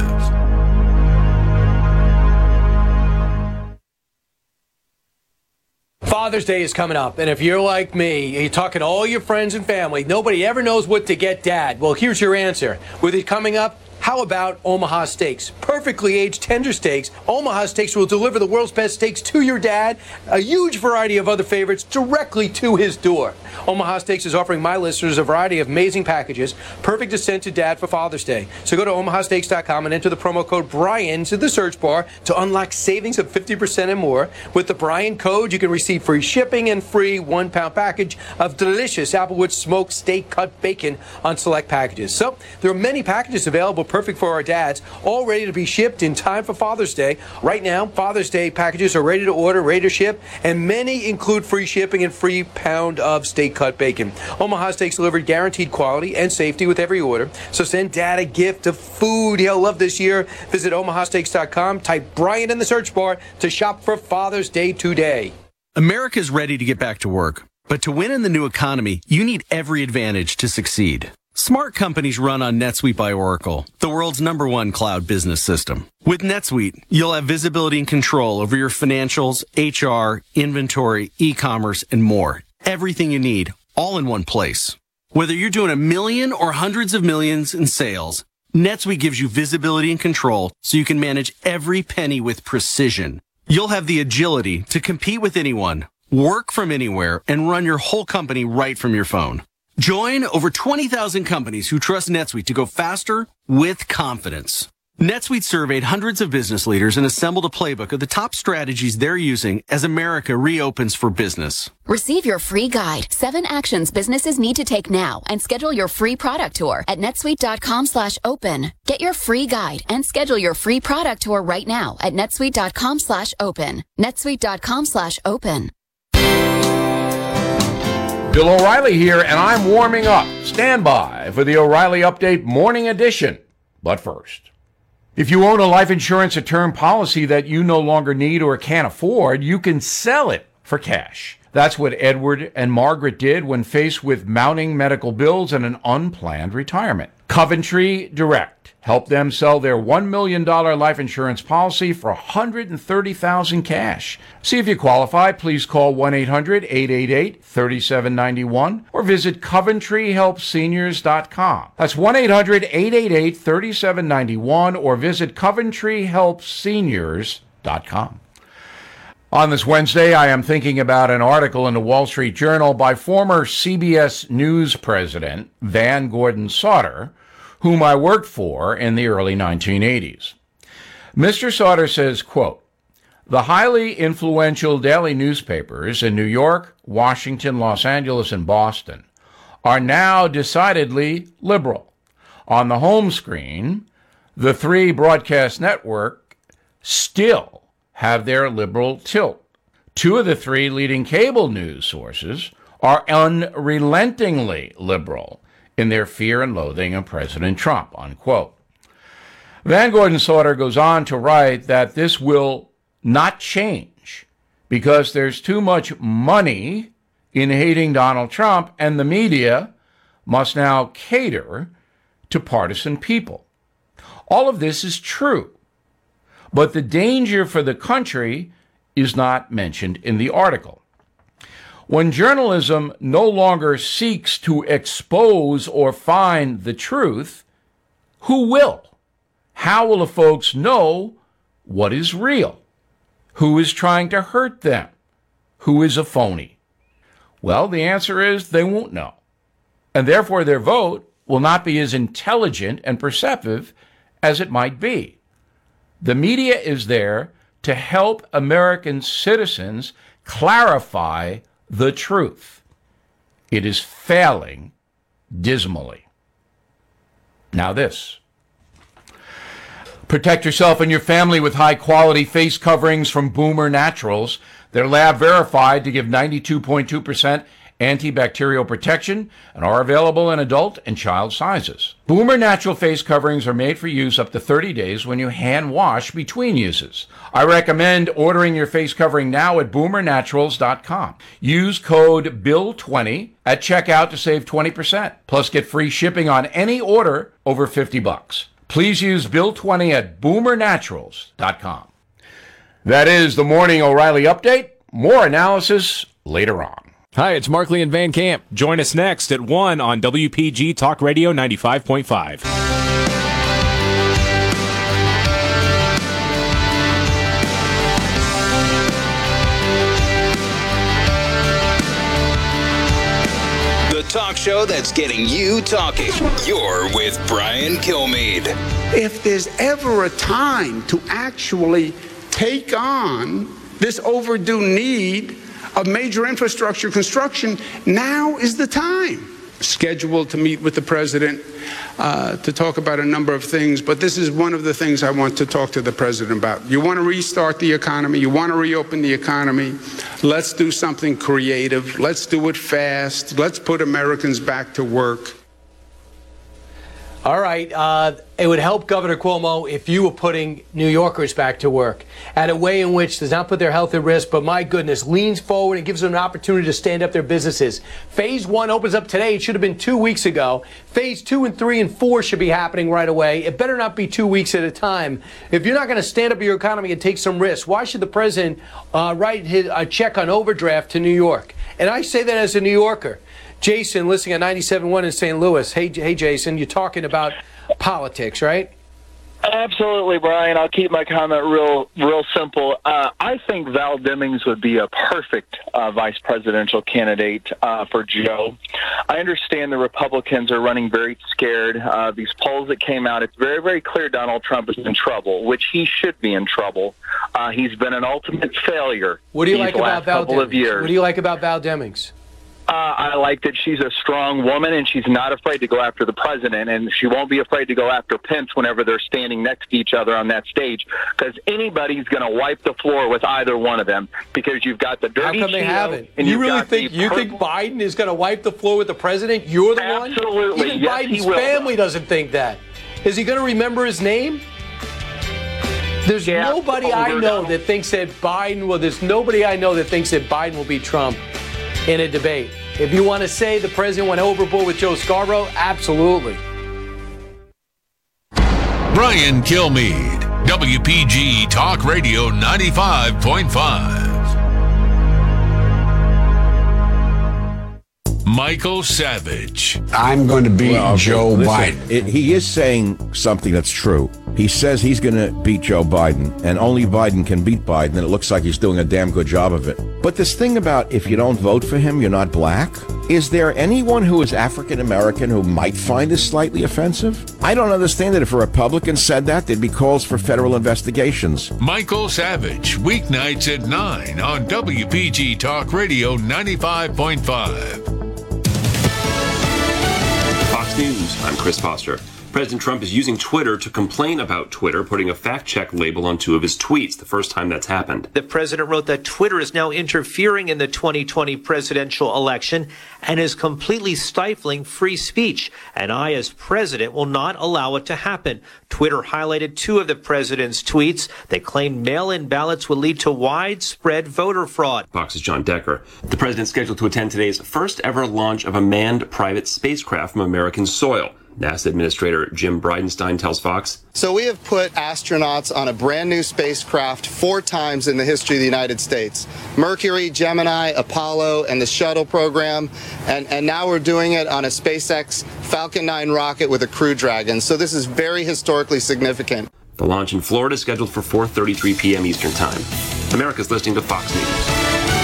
[SPEAKER 2] Father's Day is coming up, and if you're like me, you're talking to all your friends and family, nobody ever knows what to get dad. Well, here's your answer. With it coming up, how about Omaha Steaks? Perfectly aged tender steaks. Omaha Steaks will deliver the world's best steaks to your dad, a huge variety of other favorites directly to his door. Omaha Steaks is offering my listeners a variety of amazing packages, perfect to send to dad for Father's Day. So go to omahasteaks.com and enter the promo code Brian to the search bar to unlock savings of 50% and more. With the Brian code, you can receive free shipping and free one pound package of delicious Applewood smoked steak cut bacon on select packages. So there are many packages available perfect for our dads, all ready to be shipped in time for Father's Day. Right now, Father's Day packages are ready to order, ready to ship, and many include free shipping and free pound of steak cut bacon. Omaha Steaks delivered guaranteed quality and safety with every order. So send dad a gift of food he'll love this year. Visit omahasteaks.com, type Brian in the search bar to shop for Father's Day today.
[SPEAKER 27] America's ready to get back to work, but to win in the new economy, you need every advantage to succeed. Smart companies run on NetSuite by Oracle, the world's number one cloud business system. With NetSuite, you'll have visibility and control over your financials, HR, inventory, e-commerce, and more. Everything you need, all in one place. Whether you're doing a million or hundreds of millions in sales, NetSuite gives you visibility and control so you can manage every penny with precision. You'll have the agility to compete with anyone, work from anywhere, and run your whole company right from your phone. Join over 20,000 companies who trust NetSuite to go faster with confidence. NetSuite surveyed hundreds of business leaders and assembled a playbook of the top strategies they're using as America reopens for business.
[SPEAKER 28] Receive your free guide, seven actions businesses need to take now, and schedule your free product tour at netsuite.com slash open. Get your free guide and schedule your free product tour right now at netsuite.com slash open. netsuite.com slash open.
[SPEAKER 29] Bill O'Reilly here, and I'm warming up. Stand by for the O'Reilly Update Morning Edition. But first, if you own a life insurance or term policy that you no longer need or can't afford, you can sell it for cash. That's what Edward and Margaret did when faced with mounting medical bills and an unplanned retirement. Coventry Direct helped them sell their $1 million life insurance policy for $130,000 cash. See if you qualify. Please call 1-800-888-3791 or visit coventryhelpseniors.com. That's 1-800-888-3791 or visit coventryhelpseniors.com. On this Wednesday, I am thinking about an article in the Wall Street Journal by former CBS News president Van Gordon Sauter, whom I worked for in the early 1980s. Mr. Sauter says, quote, the highly influential daily newspapers in New York, Washington, Los Angeles, and Boston are now decidedly liberal. On the home screen, the three broadcast network still have their liberal tilt. Two of the three leading cable news sources are unrelentingly liberal in their fear and loathing of President Trump, unquote. Van Gordon Sauter goes on to write that this will not change because there's too much money in hating Donald Trump, and the media must now cater to partisan people. All of this is true. But the danger for the country is not mentioned in the article. When journalism no longer seeks to expose or find the truth, who will? How will the folks know what is real? Who is trying to hurt them? Who is a phony? Well, the answer is they won't know. And therefore, their vote will not be as intelligent and perceptive as it might be. The media is there to help American citizens clarify the truth. It is failing dismally. Now, this. Protect yourself and your family with high quality face coverings from Boomer Naturals. They're lab verified to give 92.2% Antibacterial protection and are available in adult and child sizes. Boomer natural face coverings are made for use up to 30 days when you hand wash between uses. I recommend ordering your face covering now at boomernaturals.com. Use code BILL20 at checkout to save 20%. Plus get free shipping on any order over 50 bucks. Please use BILL20 at boomernaturals.com. That is the morning O'Reilly update. More analysis later on.
[SPEAKER 30] Hi, it's Markley and Van Camp. Join us next at 1 on WPG Talk Radio 95.5.
[SPEAKER 14] talk show that's getting you talking. You're with Brian Kilmeade.
[SPEAKER 25] If there's ever a time to actually take on this overdue need of major infrastructure construction, now is the time. Scheduled to meet with the president uh, to talk about a number of things, but this is one of the things I want to talk to the president about. You want to restart the economy, you want to reopen the economy. Let's do something creative, let's do it fast, let's put Americans back to work.
[SPEAKER 2] All right. Uh, it would help Governor Cuomo if you were putting New Yorkers back to work at a way in which does not put their health at risk, but my goodness, leans forward and gives them an opportunity to stand up their businesses. Phase one opens up today. It should have been two weeks ago. Phase two and three and four should be happening right away. It better not be two weeks at a time. If you're not going to stand up your economy and take some risks, why should the president uh, write his, a check on overdraft to New York? And I say that as a New Yorker. Jason listening at 97.1 in St. Louis. Hey, hey, Jason, you're talking about politics, right?
[SPEAKER 31] Absolutely, Brian. I'll keep my comment real, real simple. Uh, I think Val Demings would be a perfect uh, vice presidential candidate uh, for Joe. I understand the Republicans are running very scared. Uh, these polls that came out, it's very, very clear Donald Trump is in trouble, which he should be in trouble. Uh, he's been an ultimate failure. What do you like about Val
[SPEAKER 2] Demings? What do you like about Val Demings?
[SPEAKER 31] Uh, I like that she's a strong woman and she's not afraid to go after the president, and she won't be afraid to go after Pence whenever they're standing next to each other on that stage because anybody's going to wipe the floor with either one of them because you've got the dirty.
[SPEAKER 2] How come they haven't? And you really think you purple. think Biden is going to wipe the floor with the president? You're the
[SPEAKER 31] Absolutely. one. Absolutely.
[SPEAKER 2] Even yes, Biden's family doesn't think that. Is he going to remember his name? There's yeah, nobody I know that thinks that Biden. will. there's nobody I know that thinks that Biden will be Trump in a debate. If you want to say the president went overboard with Joe Scarborough, absolutely.
[SPEAKER 14] Brian Kilmeade, WPG Talk Radio 95.5.
[SPEAKER 25] Michael Savage.
[SPEAKER 32] I'm going to beat well, Joe listen, Biden. It,
[SPEAKER 33] he is saying something that's true. He says he's going to beat Joe Biden, and only Biden can beat Biden, and it looks like he's doing a damn good job of it. But this thing about if you don't vote for him, you're not black, is there anyone who is African American who might find this slightly offensive? I don't understand that if a Republican said that, there'd be calls for federal investigations.
[SPEAKER 14] Michael Savage, weeknights at 9 on WPG Talk Radio 95.5.
[SPEAKER 34] News. I'm Chris Foster. President Trump is using Twitter to complain about Twitter, putting a fact check label on two of his tweets, the first time that's happened.
[SPEAKER 35] The president wrote that Twitter is now interfering in the 2020 presidential election and is completely stifling free speech, and I, as president, will not allow it to happen. Twitter highlighted two of the president's tweets. They claim mail in ballots will lead to widespread voter fraud.
[SPEAKER 36] Fox's Jon Decker. The president's scheduled to attend today's first ever launch of a manned private spacecraft from American soil. NASA Administrator Jim Bridenstine tells Fox.
[SPEAKER 37] So we have put astronauts on a brand new spacecraft four times in the history of the United States Mercury, Gemini, Apollo, and the shuttle program. And, and now we're doing it on a SpaceX Falcon 9 rocket with a Crew Dragon. So this is very historically significant.
[SPEAKER 36] The launch in Florida is scheduled for 4:33 p.m. Eastern Time. America's listening to Fox News.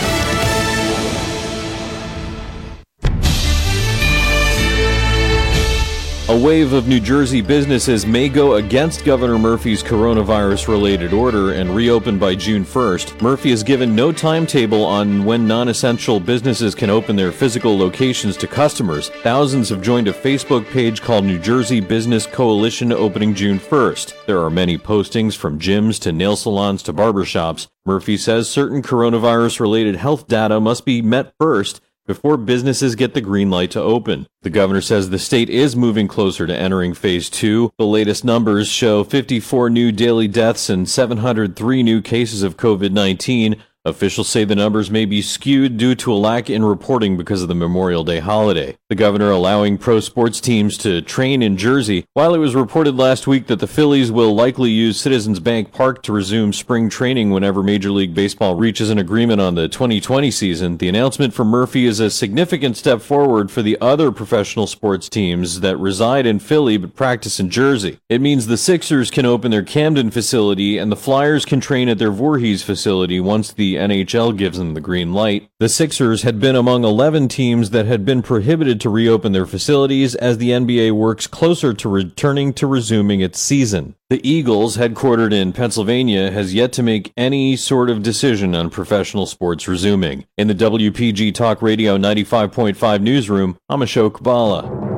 [SPEAKER 38] A wave of New Jersey businesses may go against Governor Murphy's coronavirus related order and reopen by June 1st. Murphy has given no timetable on when non essential businesses can open their physical locations to customers. Thousands have joined a Facebook page called New Jersey Business Coalition opening June 1st. There are many postings from gyms to nail salons to barbershops. Murphy says certain coronavirus related health data must be met first before businesses get the green light to open. The governor says the state is moving closer to entering phase two. The latest numbers show 54 new daily deaths and 703 new cases of COVID 19. Officials say the numbers may be skewed due to a lack in reporting because of the Memorial Day holiday. The governor allowing pro sports teams to train in Jersey, while it was reported last week that the Phillies will likely use Citizens Bank Park to resume spring training whenever Major League Baseball reaches an agreement on the 2020 season. The announcement from Murphy is a significant step forward for the other professional sports teams that reside in Philly but practice in Jersey. It means the Sixers can open their Camden facility and the Flyers can train at their Voorhees facility once the NHL gives them the green light. The Sixers had been among 11 teams that had been prohibited to reopen their facilities as the NBA works closer to returning to resuming its season. The Eagles, headquartered in Pennsylvania, has yet to make any sort of decision on professional sports resuming. In the WPG Talk Radio 95.5 newsroom, I'm Ashok Bala.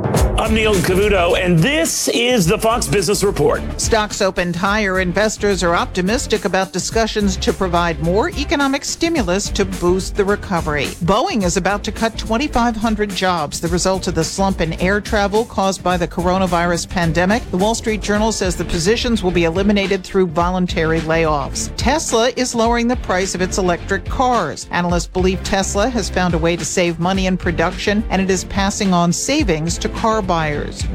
[SPEAKER 39] I'm Neil Cavuto, and this is the Fox Business Report. Stocks opened higher. Investors are optimistic about discussions to provide more economic stimulus to boost the recovery. Boeing is about to cut 2,500 jobs, the result of the slump in air travel caused by the coronavirus pandemic. The Wall Street Journal says the positions will be eliminated through voluntary layoffs. Tesla is lowering the price of its electric cars. Analysts believe Tesla has found a way to save money in production, and it is passing on savings to car buyers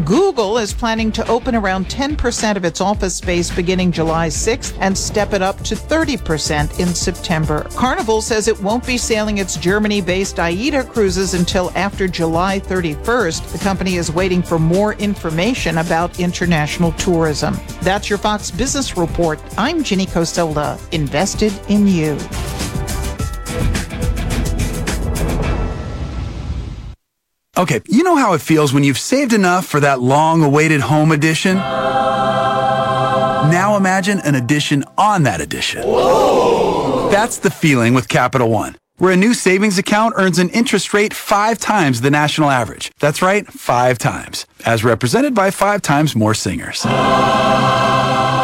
[SPEAKER 39] Google is planning to open around 10% of its office space beginning July 6th and step it up to 30% in September. Carnival says it won't be sailing its Germany based AIDA cruises until after July 31st. The company is waiting for more information about international tourism. That's your Fox Business Report. I'm Ginny Costello, invested in you.
[SPEAKER 40] Okay, you know how it feels when you've saved enough for that long awaited home edition? Now imagine an edition on that edition. Whoa. That's the feeling with Capital One, where a new savings account earns an interest rate five times the national average. That's right, five times, as represented by five times more singers.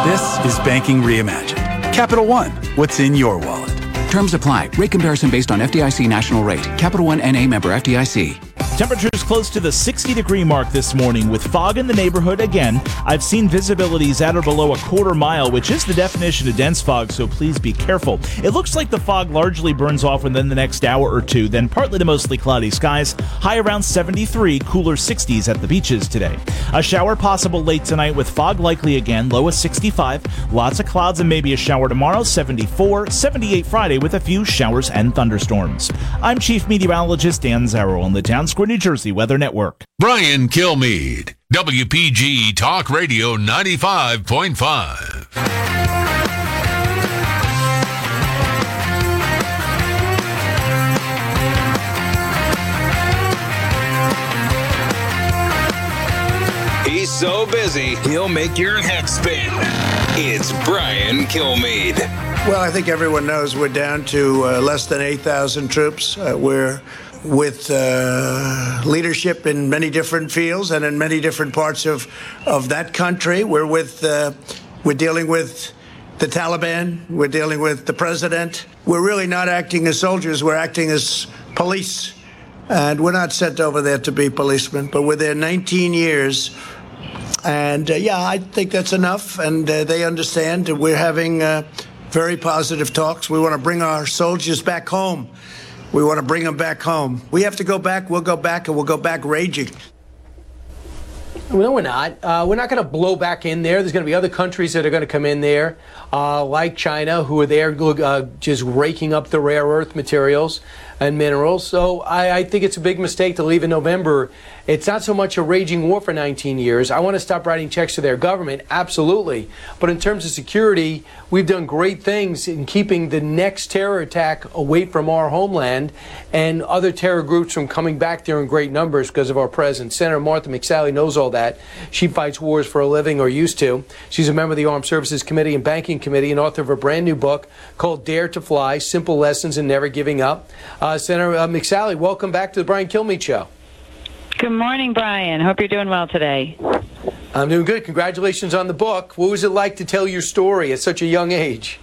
[SPEAKER 40] This is Banking Reimagined. Capital One, what's in your wallet? Terms apply. Rate comparison based on FDIC national rate. Capital One NA member FDIC.
[SPEAKER 41] Temperatures close to the 60 degree mark this morning with fog in the neighborhood again. I've seen visibilities at or below a quarter mile, which is the definition of dense fog, so please be careful. It looks like the fog largely burns off within the next hour or two, then partly to mostly cloudy skies, high around 73, cooler 60s at the beaches today. A shower possible late tonight with fog likely again, low of 65, lots of clouds and maybe a shower tomorrow, 74, 78 Friday with a few showers and thunderstorms. I'm Chief Meteorologist Dan Zarrow on the town's Pennsqua, New Jersey Weather Network.
[SPEAKER 14] Brian Kilmeade, WPG Talk Radio 95.5.
[SPEAKER 42] He's so busy, he'll make your head spin. It's Brian Kilmeade.
[SPEAKER 25] Well, I think everyone knows we're down to uh, less than 8,000 troops. Uh, we're with uh, leadership in many different fields and in many different parts of, of that country. We're with uh, we're dealing with the Taliban. We're dealing with the president. We're really not acting as soldiers. We're acting as police, and we're not sent over there to be policemen. But we're there 19 years, and uh, yeah, I think that's enough. And uh, they understand. We're having uh, very positive talks. We want to bring our soldiers back home. We want to bring them back home. We have to go back. We'll go back, and we'll go back raging.
[SPEAKER 2] No, we're not. Uh, we're not going to blow back in there. There's going to be other countries that are going to come in there, uh, like China, who are there uh, just raking up the rare earth materials and minerals. So I, I, think it's a big mistake to leave in November. It's not so much a raging war for 19 years. I want to stop writing checks to their government, absolutely. But in terms of security, we've done great things in keeping the next terror attack away from our homeland and other terror groups from coming back there in great numbers because of our presence. Senator Martha McSally knows all that. She fights wars for a living or used to. She's a member of the Armed Services Committee and Banking Committee and author of a brand new book called Dare to Fly Simple Lessons in Never Giving Up. Uh, uh, Senator uh, McSally, welcome back to the Brian Kilmeade Show.
[SPEAKER 43] Good morning, Brian. Hope you're doing well today.
[SPEAKER 2] I'm doing good. Congratulations on the book. What was it like to tell your story at such a young age?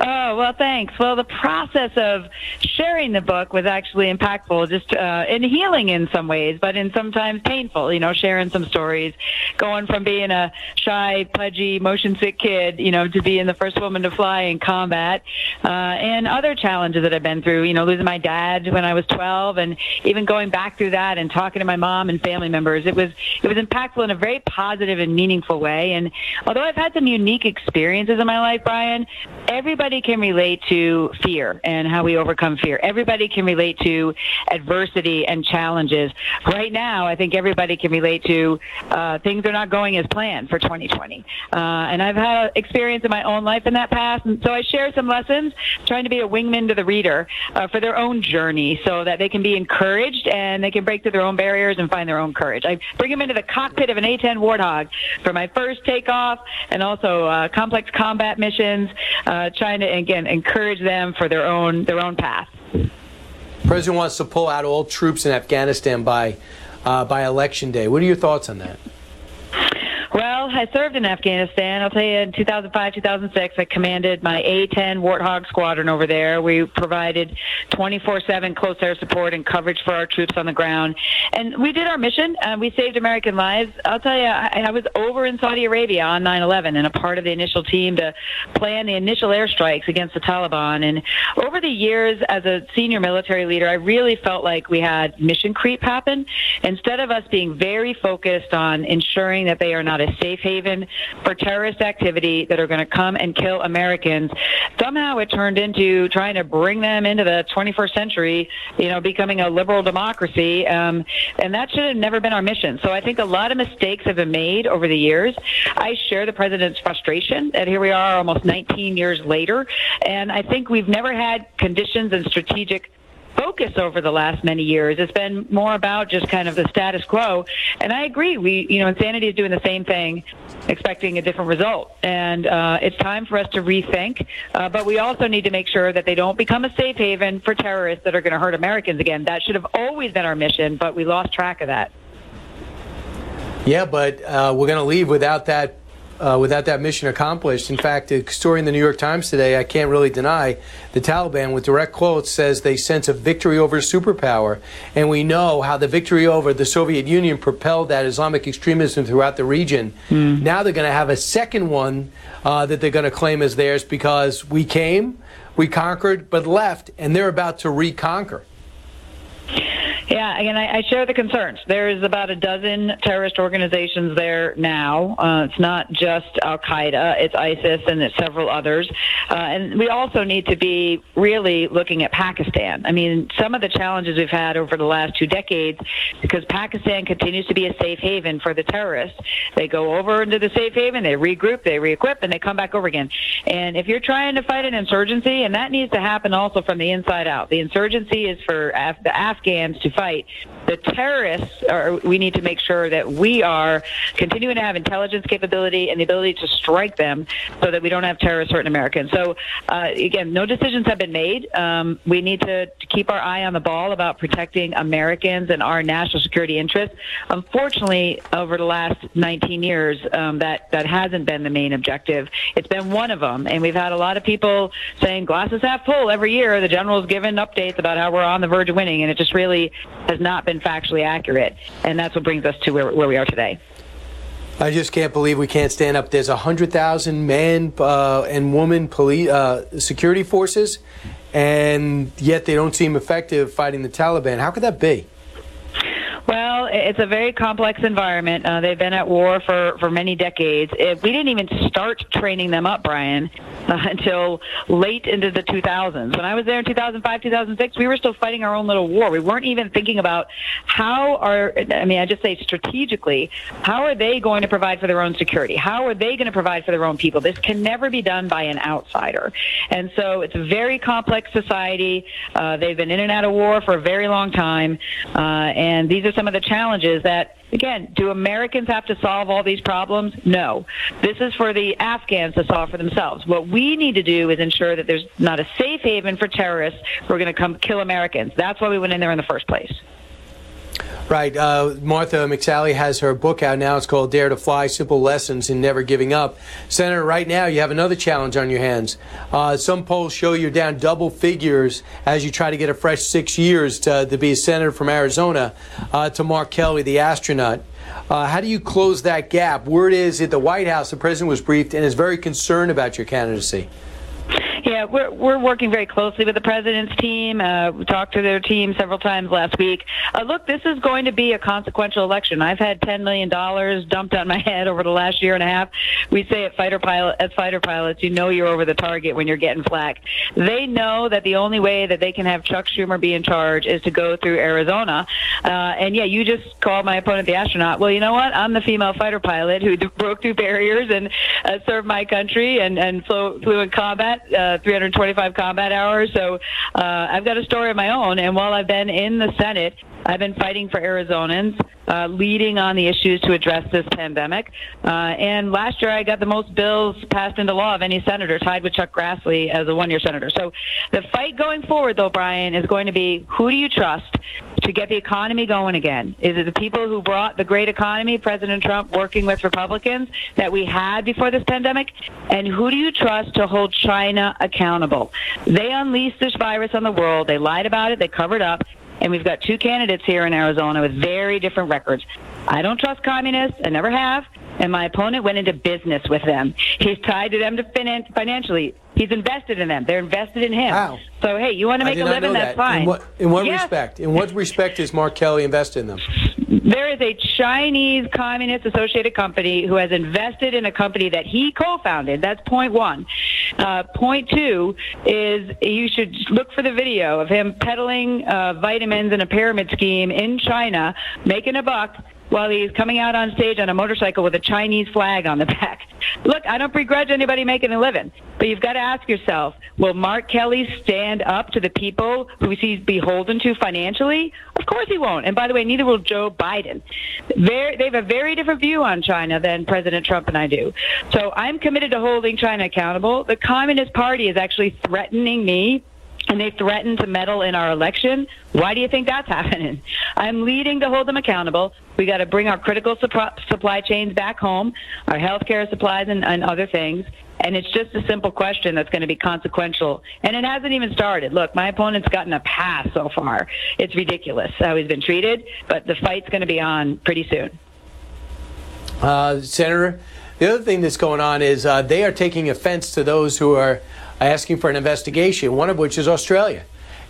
[SPEAKER 43] Oh, well, thanks. Well, the process of sharing the book was actually impactful, just uh, in healing in some ways, but in sometimes painful, you know, sharing some stories, going from being a shy, pudgy, motion sick kid, you know, to being the first woman to fly in combat, uh, and other challenges that I've been through, you know, losing my dad when I was 12 and even going back through that and talking to my mom and family members. It was, it was impactful in a very positive and meaningful way. And although I've had some unique experiences in my life, Brian, everybody everybody can relate to fear and how we overcome fear. Everybody can relate to adversity and challenges. Right now, I think everybody can relate to uh, things are not going as planned for 2020. Uh, and I've had experience in my own life in that past. And so I share some lessons, trying to be a wingman to the reader uh, for their own journey so that they can be encouraged and they can break through their own barriers and find their own courage. I bring them into the cockpit of an A-10 Warthog for my first takeoff and also uh, complex combat missions, uh, trying trying to again encourage them for their own their own path.
[SPEAKER 2] president wants to pull out all troops in Afghanistan by uh, by election day. What are your thoughts on that?
[SPEAKER 43] Well, I served in Afghanistan. I'll tell you, in 2005, 2006, I commanded my A-10 Warthog Squadron over there. We provided 24/7 close air support and coverage for our troops on the ground, and we did our mission. Uh, we saved American lives. I'll tell you, I, I was over in Saudi Arabia on 9/11 and a part of the initial team to plan the initial airstrikes against the Taliban. And over the years, as a senior military leader, I really felt like we had mission creep happen. Instead of us being very focused on ensuring that they are not a safe haven for terrorist activity that are going to come and kill Americans. Somehow it turned into trying to bring them into the 21st century, you know, becoming a liberal democracy. Um, and that should have never been our mission. So I think a lot of mistakes have been made over the years. I share the president's frustration that here we are almost 19 years later. And I think we've never had conditions and strategic focus over the last many years. It's been more about just kind of the status quo. And I agree. We, you know, insanity is doing the same thing, expecting a different result. And uh, it's time for us to rethink. Uh, but we also need to make sure that they don't become a safe haven for terrorists that are going to hurt Americans again. That should have always been our mission, but we lost track of that.
[SPEAKER 2] Yeah, but uh, we're going to leave without that uh, without that mission accomplished. In fact, a story in the New York Times today, I can't really deny, the Taliban, with direct quotes, says they sense a victory over superpower. And we know how the victory over the Soviet Union propelled that Islamic extremism throughout the region. Mm. Now they're going to have a second one uh, that they're going to claim as theirs because we came, we conquered, but left, and they're about to reconquer.
[SPEAKER 43] Yeah, again, I, I, share the concerns. There is about a dozen terrorist organizations there now. Uh, it's not just Al Qaeda, it's ISIS and it's several others. Uh, and we also need to be really looking at Pakistan. I mean, some of the challenges we've had over the last two decades, because Pakistan continues to be a safe haven for the terrorists. They go over into the safe haven, they regroup, they reequip, and they come back over again. And if you're trying to fight an insurgency, and that needs to happen also from the inside out, the insurgency is for Af- the Afghans to fight fight the terrorists are, we need to make sure that we are continuing to have intelligence capability and the ability to strike them so that we don't have terrorists hurting Americans. So, uh, again, no decisions have been made. Um, we need to, to, keep our eye on the ball about protecting Americans and our national security interests. Unfortunately, over the last 19 years, um, that, that hasn't been the main objective. It's been one of them. And we've had a lot of people saying glasses half full every year. The general's given updates about how we're on the verge of winning, and it just really has not been been factually accurate. And that's what brings us to where, where we are today.
[SPEAKER 2] I just can't believe we can't stand up. There's 100,000 men uh, and women police, uh, security forces, and yet they don't seem effective fighting the Taliban. How could that be?
[SPEAKER 43] Well, it's a very complex environment. Uh, they've been at war for, for many decades. If we didn't even start training them up, Brian, uh, until late into the 2000s. When I was there in 2005, 2006, we were still fighting our own little war. We weren't even thinking about how are, I mean, I just say strategically, how are they going to provide for their own security? How are they going to provide for their own people? This can never be done by an outsider. And so it's a very complex society. Uh, they've been in and out of war for a very long time. Uh, and these are some of the challenges that Again, do Americans have to solve all these problems? No. This is for the Afghans to solve for themselves. What we need to do is ensure that there's not a safe haven for terrorists who are going to come kill Americans. That's why we went in there in the first place.
[SPEAKER 2] Right. Uh, Martha McSally has her book out now. It's called Dare to Fly Simple Lessons in Never Giving Up. Senator, right now you have another challenge on your hands. Uh, some polls show you're down double figures as you try to get a fresh six years to, to be a senator from Arizona uh, to Mark Kelly, the astronaut. Uh, how do you close that gap? Word is at the White House, the president was briefed and is very concerned about your candidacy.
[SPEAKER 43] Yeah, we're we're working very closely with the president's team. Uh, we talked to their team several times last week. Uh, look, this is going to be a consequential election. I've had ten million dollars dumped on my head over the last year and a half. We say at fighter pilot as fighter pilots, you know you're over the target when you're getting flack. They know that the only way that they can have Chuck Schumer be in charge is to go through Arizona. Uh, and yeah, you just called my opponent the astronaut. Well, you know what? I'm the female fighter pilot who broke through barriers and uh, served my country and and flew, flew in combat. Uh, 325 combat hours. So uh, I've got a story of my own. And while I've been in the Senate, I've been fighting for Arizonans uh, leading on the issues to address this pandemic. Uh, and last year, I got the most bills passed into law of any senator, tied with Chuck Grassley as a one-year senator. So the fight going forward, though, Brian, is going to be who do you trust to get the economy going again? Is it the people who brought the great economy, President Trump working with Republicans that we had before this pandemic? And who do you trust to hold China accountable? They unleashed this virus on the world. They lied about it. They covered up. And we've got two candidates here in Arizona with very different records. I don't trust communists. I never have and my opponent went into business with them. He's tied to them to financially. He's invested in them. They're invested in him.
[SPEAKER 2] Wow.
[SPEAKER 43] So hey, you want to make
[SPEAKER 2] a
[SPEAKER 43] living? That's fine. In what,
[SPEAKER 2] in what yes. respect? In what respect is Mark Kelly invested in them?
[SPEAKER 43] There is a Chinese communist associated company who has invested in a company that he co-founded. That's point one. Uh, point two is you should look for the video of him peddling uh, vitamins in a pyramid scheme in China, making a buck while he's coming out on stage on a motorcycle with a Chinese flag on the back. Look, I don't begrudge anybody making a living, but you've got to ask yourself, will Mark Kelly stand up to the people who he's beholden to financially? Of course he won't. And by the way, neither will Joe Biden. They're, they have a very different view on China than President Trump and I do. So I'm committed to holding China accountable. The Communist Party is actually threatening me and they threaten to meddle in our election. Why do you think that's happening? I'm leading to hold them accountable. We got to bring our critical supply chains back home, our healthcare supplies and, and other things. And it's just a simple question that's going to be consequential. And it hasn't even started. Look, my opponent's gotten a pass so far. It's ridiculous how he's been treated, but the fight's going to be on pretty soon.
[SPEAKER 2] Uh, Senator, the other thing that's going on is uh, they are taking offense to those who are asking for an investigation, one of which is Australia.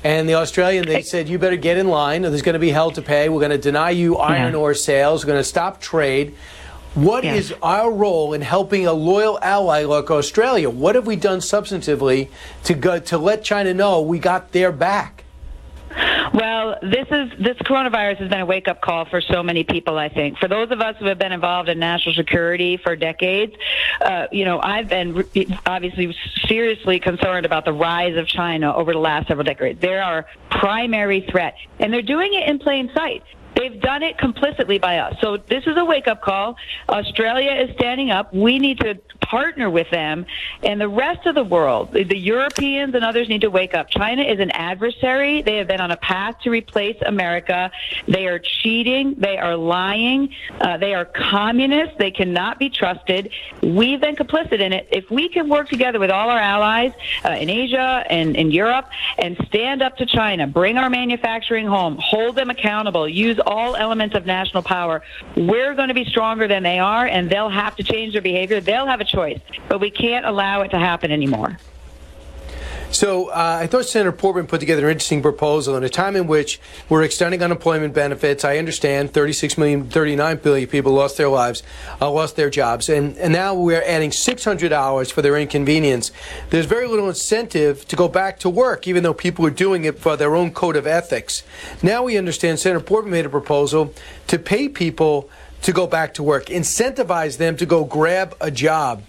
[SPEAKER 2] And the Australian, they said, you better get in line, or there's going to be hell to pay. We're going to deny you iron yeah. ore sales. We're going to stop trade. What yeah. is our role in helping a loyal ally like Australia? What have we done substantively to go, to let China know we got their back?
[SPEAKER 43] Well, this is this coronavirus has been a wake up call for so many people. I think for those of us who have been involved in national security for decades, uh, you know, I've been obviously seriously concerned about the rise of China over the last several decades. They're our primary threat, and they're doing it in plain sight. They've done it complicitly by us. So this is a wake up call. Australia is standing up. We need to partner with them and the rest of the world. The Europeans and others need to wake up. China is an adversary. They have been on a path to replace America. They are cheating. They are lying. Uh, they are communists. They cannot be trusted. We've been complicit in it. If we can work together with all our allies uh, in Asia and in Europe and stand up to China, bring our manufacturing home, hold them accountable, use all elements of national power. We're going to be stronger than they are, and they'll have to change their behavior. They'll have a choice, but we can't allow it to happen anymore.
[SPEAKER 2] So uh, I thought Senator Portman put together an interesting proposal in a time in which we're extending unemployment benefits. I understand 36 million, 39 billion people lost their lives, uh, lost their jobs, and, and now we're adding $600 for their inconvenience. There's very little incentive to go back to work, even though people are doing it for their own code of ethics. Now we understand Senator Portman made a proposal to pay people to go back to work, incentivize them to go grab a job.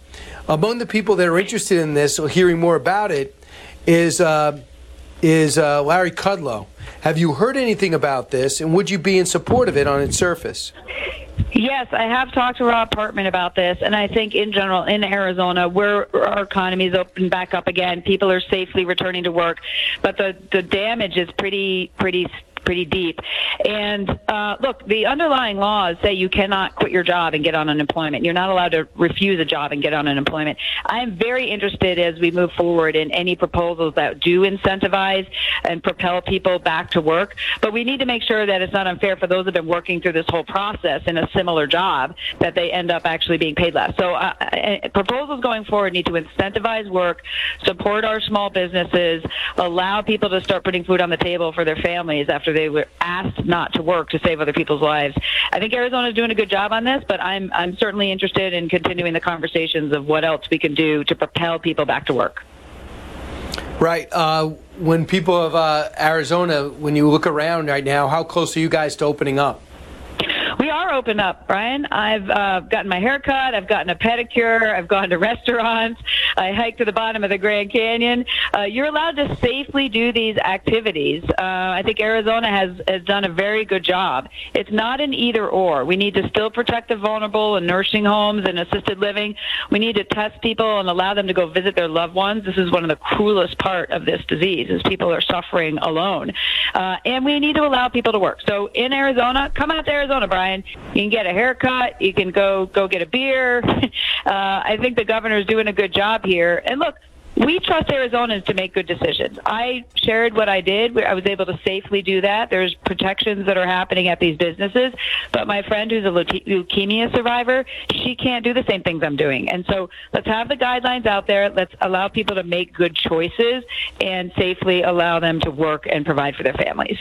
[SPEAKER 2] Among the people that are interested in this or hearing more about it is uh, is uh, Larry Kudlow. Have you heard anything about this, and would you be in support of it on its surface?
[SPEAKER 43] Yes, I have talked to Rob Portman about this, and I think in general in Arizona, where our economy is open back up again, people are safely returning to work, but the the damage is pretty pretty pretty deep. And uh, look, the underlying laws say you cannot quit your job and get on unemployment. You're not allowed to refuse a job and get on unemployment. I'm very interested as we move forward in any proposals that do incentivize and propel people back to work. But we need to make sure that it's not unfair for those who've been working through this whole process in a similar job that they end up actually being paid less. So uh, uh, proposals going forward need to incentivize work, support our small businesses, allow people to start putting food on the table for their families after after they were asked not to work to save other people's lives. I think Arizona is doing a good job on this, but I'm I'm certainly interested in continuing the conversations of what else we can do to propel people back to work.
[SPEAKER 2] Right. Uh, when people of uh, Arizona, when you look around right now, how close are you guys to opening up?
[SPEAKER 43] We are open up, Brian. I've uh, gotten my hair cut. I've gotten a pedicure. I've gone to restaurants. I hiked to the bottom of the Grand Canyon. Uh, you're allowed to safely do these activities. Uh, I think Arizona has, has done a very good job. It's not an either or. We need to still protect the vulnerable in nursing homes and assisted living. We need to test people and allow them to go visit their loved ones. This is one of the cruelest part of this disease is people are suffering alone. Uh, and we need to allow people to work. So in Arizona, come out to Arizona, Brian. Brian. You can get a haircut. You can go go get a beer. uh, I think the governor is doing a good job here. And look, we trust Arizonans to make good decisions. I shared what I did. I was able to safely do that. There's protections that are happening at these businesses. But my friend who's a leukemia survivor, she can't do the same things I'm doing. And so let's have the guidelines out there. Let's allow people to make good choices and safely allow them to work and provide for their families.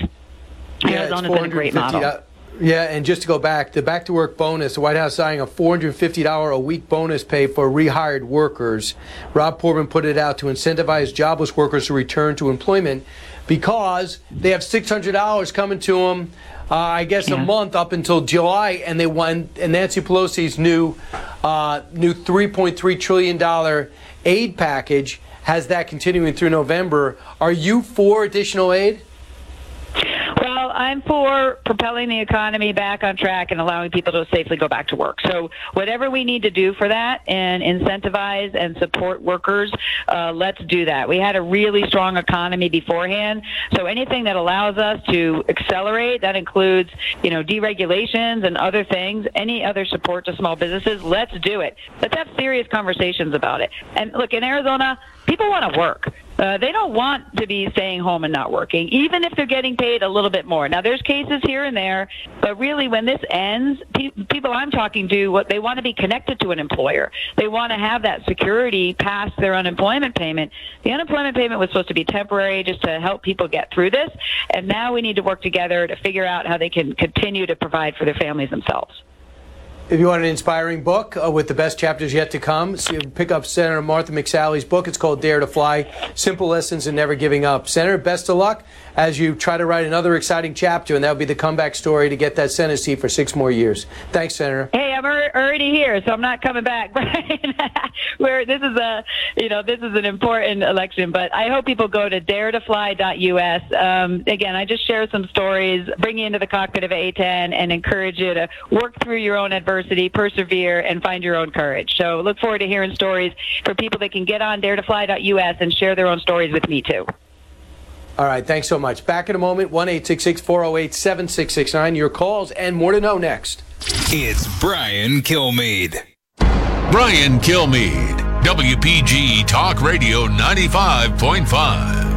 [SPEAKER 43] Yeah, Arizona's been a great model.
[SPEAKER 2] Yeah, and just to go back, the back to work bonus, the White House signing a $450 a week bonus pay for rehired workers. Rob Portman put it out to incentivize jobless workers to return to employment because they have $600 coming to them, uh, I guess, yeah. a month up until July, and they won. And Nancy Pelosi's new, uh, new $3.3 trillion aid package has that continuing through November. Are you for additional aid?
[SPEAKER 43] I'm for propelling the economy back on track and allowing people to safely go back to work. So whatever we need to do for that and incentivize and support workers, uh, let's do that. We had a really strong economy beforehand. So anything that allows us to accelerate, that includes, you know, deregulations and other things, any other support to small businesses, let's do it. Let's have serious conversations about it. And look, in Arizona, people want to work. Uh, they don't want to be staying home and not working, even if they're getting paid a little bit more. Now, there's cases here and there, but really, when this ends, pe- people I'm talking to, what they want to be connected to an employer. They want to have that security past their unemployment payment. The unemployment payment was supposed to be temporary, just to help people get through this, and now we need to work together to figure out how they can continue to provide for their families themselves.
[SPEAKER 2] If you want an inspiring book uh, with the best chapters yet to come, so pick up Senator Martha McSally's book. It's called Dare to Fly Simple Lessons in Never Giving Up. Senator, best of luck as you try to write another exciting chapter, and that'll be the comeback story to get that Senate seat for six more years. Thanks, Senator.
[SPEAKER 43] Hey, I'm already here, so I'm not coming back, Where this is a, you know, this is an important election, but I hope people go to daretofly.us. Um, again, I just share some stories, bring you into the cockpit of A10, and encourage you to work through your own adversity, persevere, and find your own courage. So look forward to hearing stories for people that can get on daretofly.us and share their own stories with me too.
[SPEAKER 2] All right, thanks so much. Back in a moment, 1 408 7669. Your calls and more to know next.
[SPEAKER 14] It's Brian Kilmeade. Brian Kilmeade, WPG Talk Radio 95.5.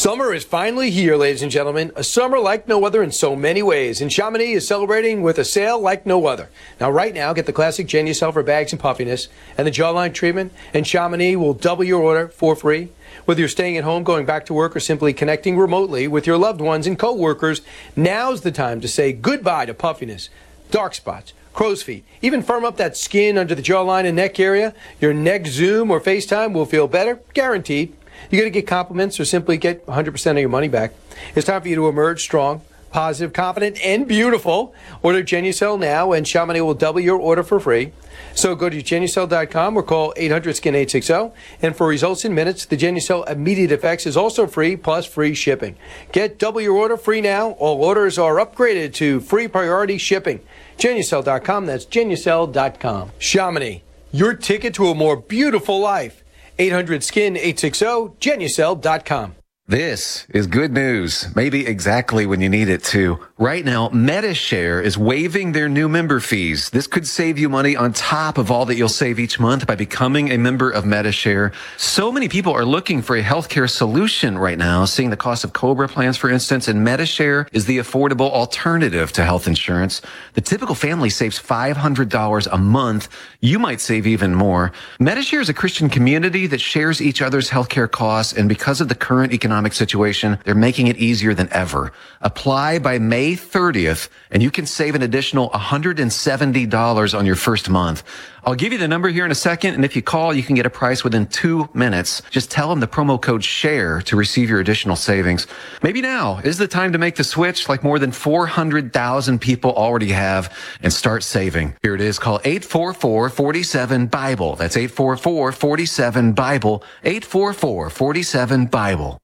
[SPEAKER 2] Summer is finally here, ladies and gentlemen. A summer like no other in so many ways. And Chamonix is celebrating with a sale like no other. Now, right now, get the classic Genucel for bags and puffiness and the jawline treatment, and Chamonix will double your order for free. Whether you're staying at home, going back to work, or simply connecting remotely with your loved ones and coworkers, now's the time to say goodbye to puffiness, dark spots, crow's feet. Even firm up that skin under the jawline and neck area. Your next Zoom or FaceTime will feel better, guaranteed. You're going to get compliments or simply get 100% of your money back. It's time for you to emerge strong, positive, confident, and beautiful. Order Genucel now, and Chamonix will double your order for free. So go to Genucel.com or call 800 Skin 860. And for results in minutes, the Genucel Immediate Effects is also free, plus free shipping. Get double your order free now. All orders are upgraded to free priority shipping. Genucel.com, that's Genucel.com. Chamonix, your ticket to a more beautiful life. 800 skin 860 genucel.com.
[SPEAKER 44] This is good news, maybe exactly when you need it to. Right now, Medi-Share is waiving their new member fees. This could save you money on top of all that you'll save each month by becoming a member of Medi-Share. So many people are looking for a healthcare solution right now, seeing the cost of Cobra plans, for instance, and Medi-Share is the affordable alternative to health insurance. The typical family saves $500 a month. You might save even more. Medi-Share is a Christian community that shares each other's healthcare costs, and because of the current economic economic situation. They're making it easier than ever. Apply by May 30th and you can save an additional $170 on your first month. I'll give you the number here in a second. And if you call, you can get a price within two minutes. Just tell them the promo code share to receive your additional savings. Maybe now is the time to make the switch like more than 400,000 people already have and start saving. Here it is. Call 844-47-BIBLE. That's 844-47-BIBLE. 844-47-BIBLE.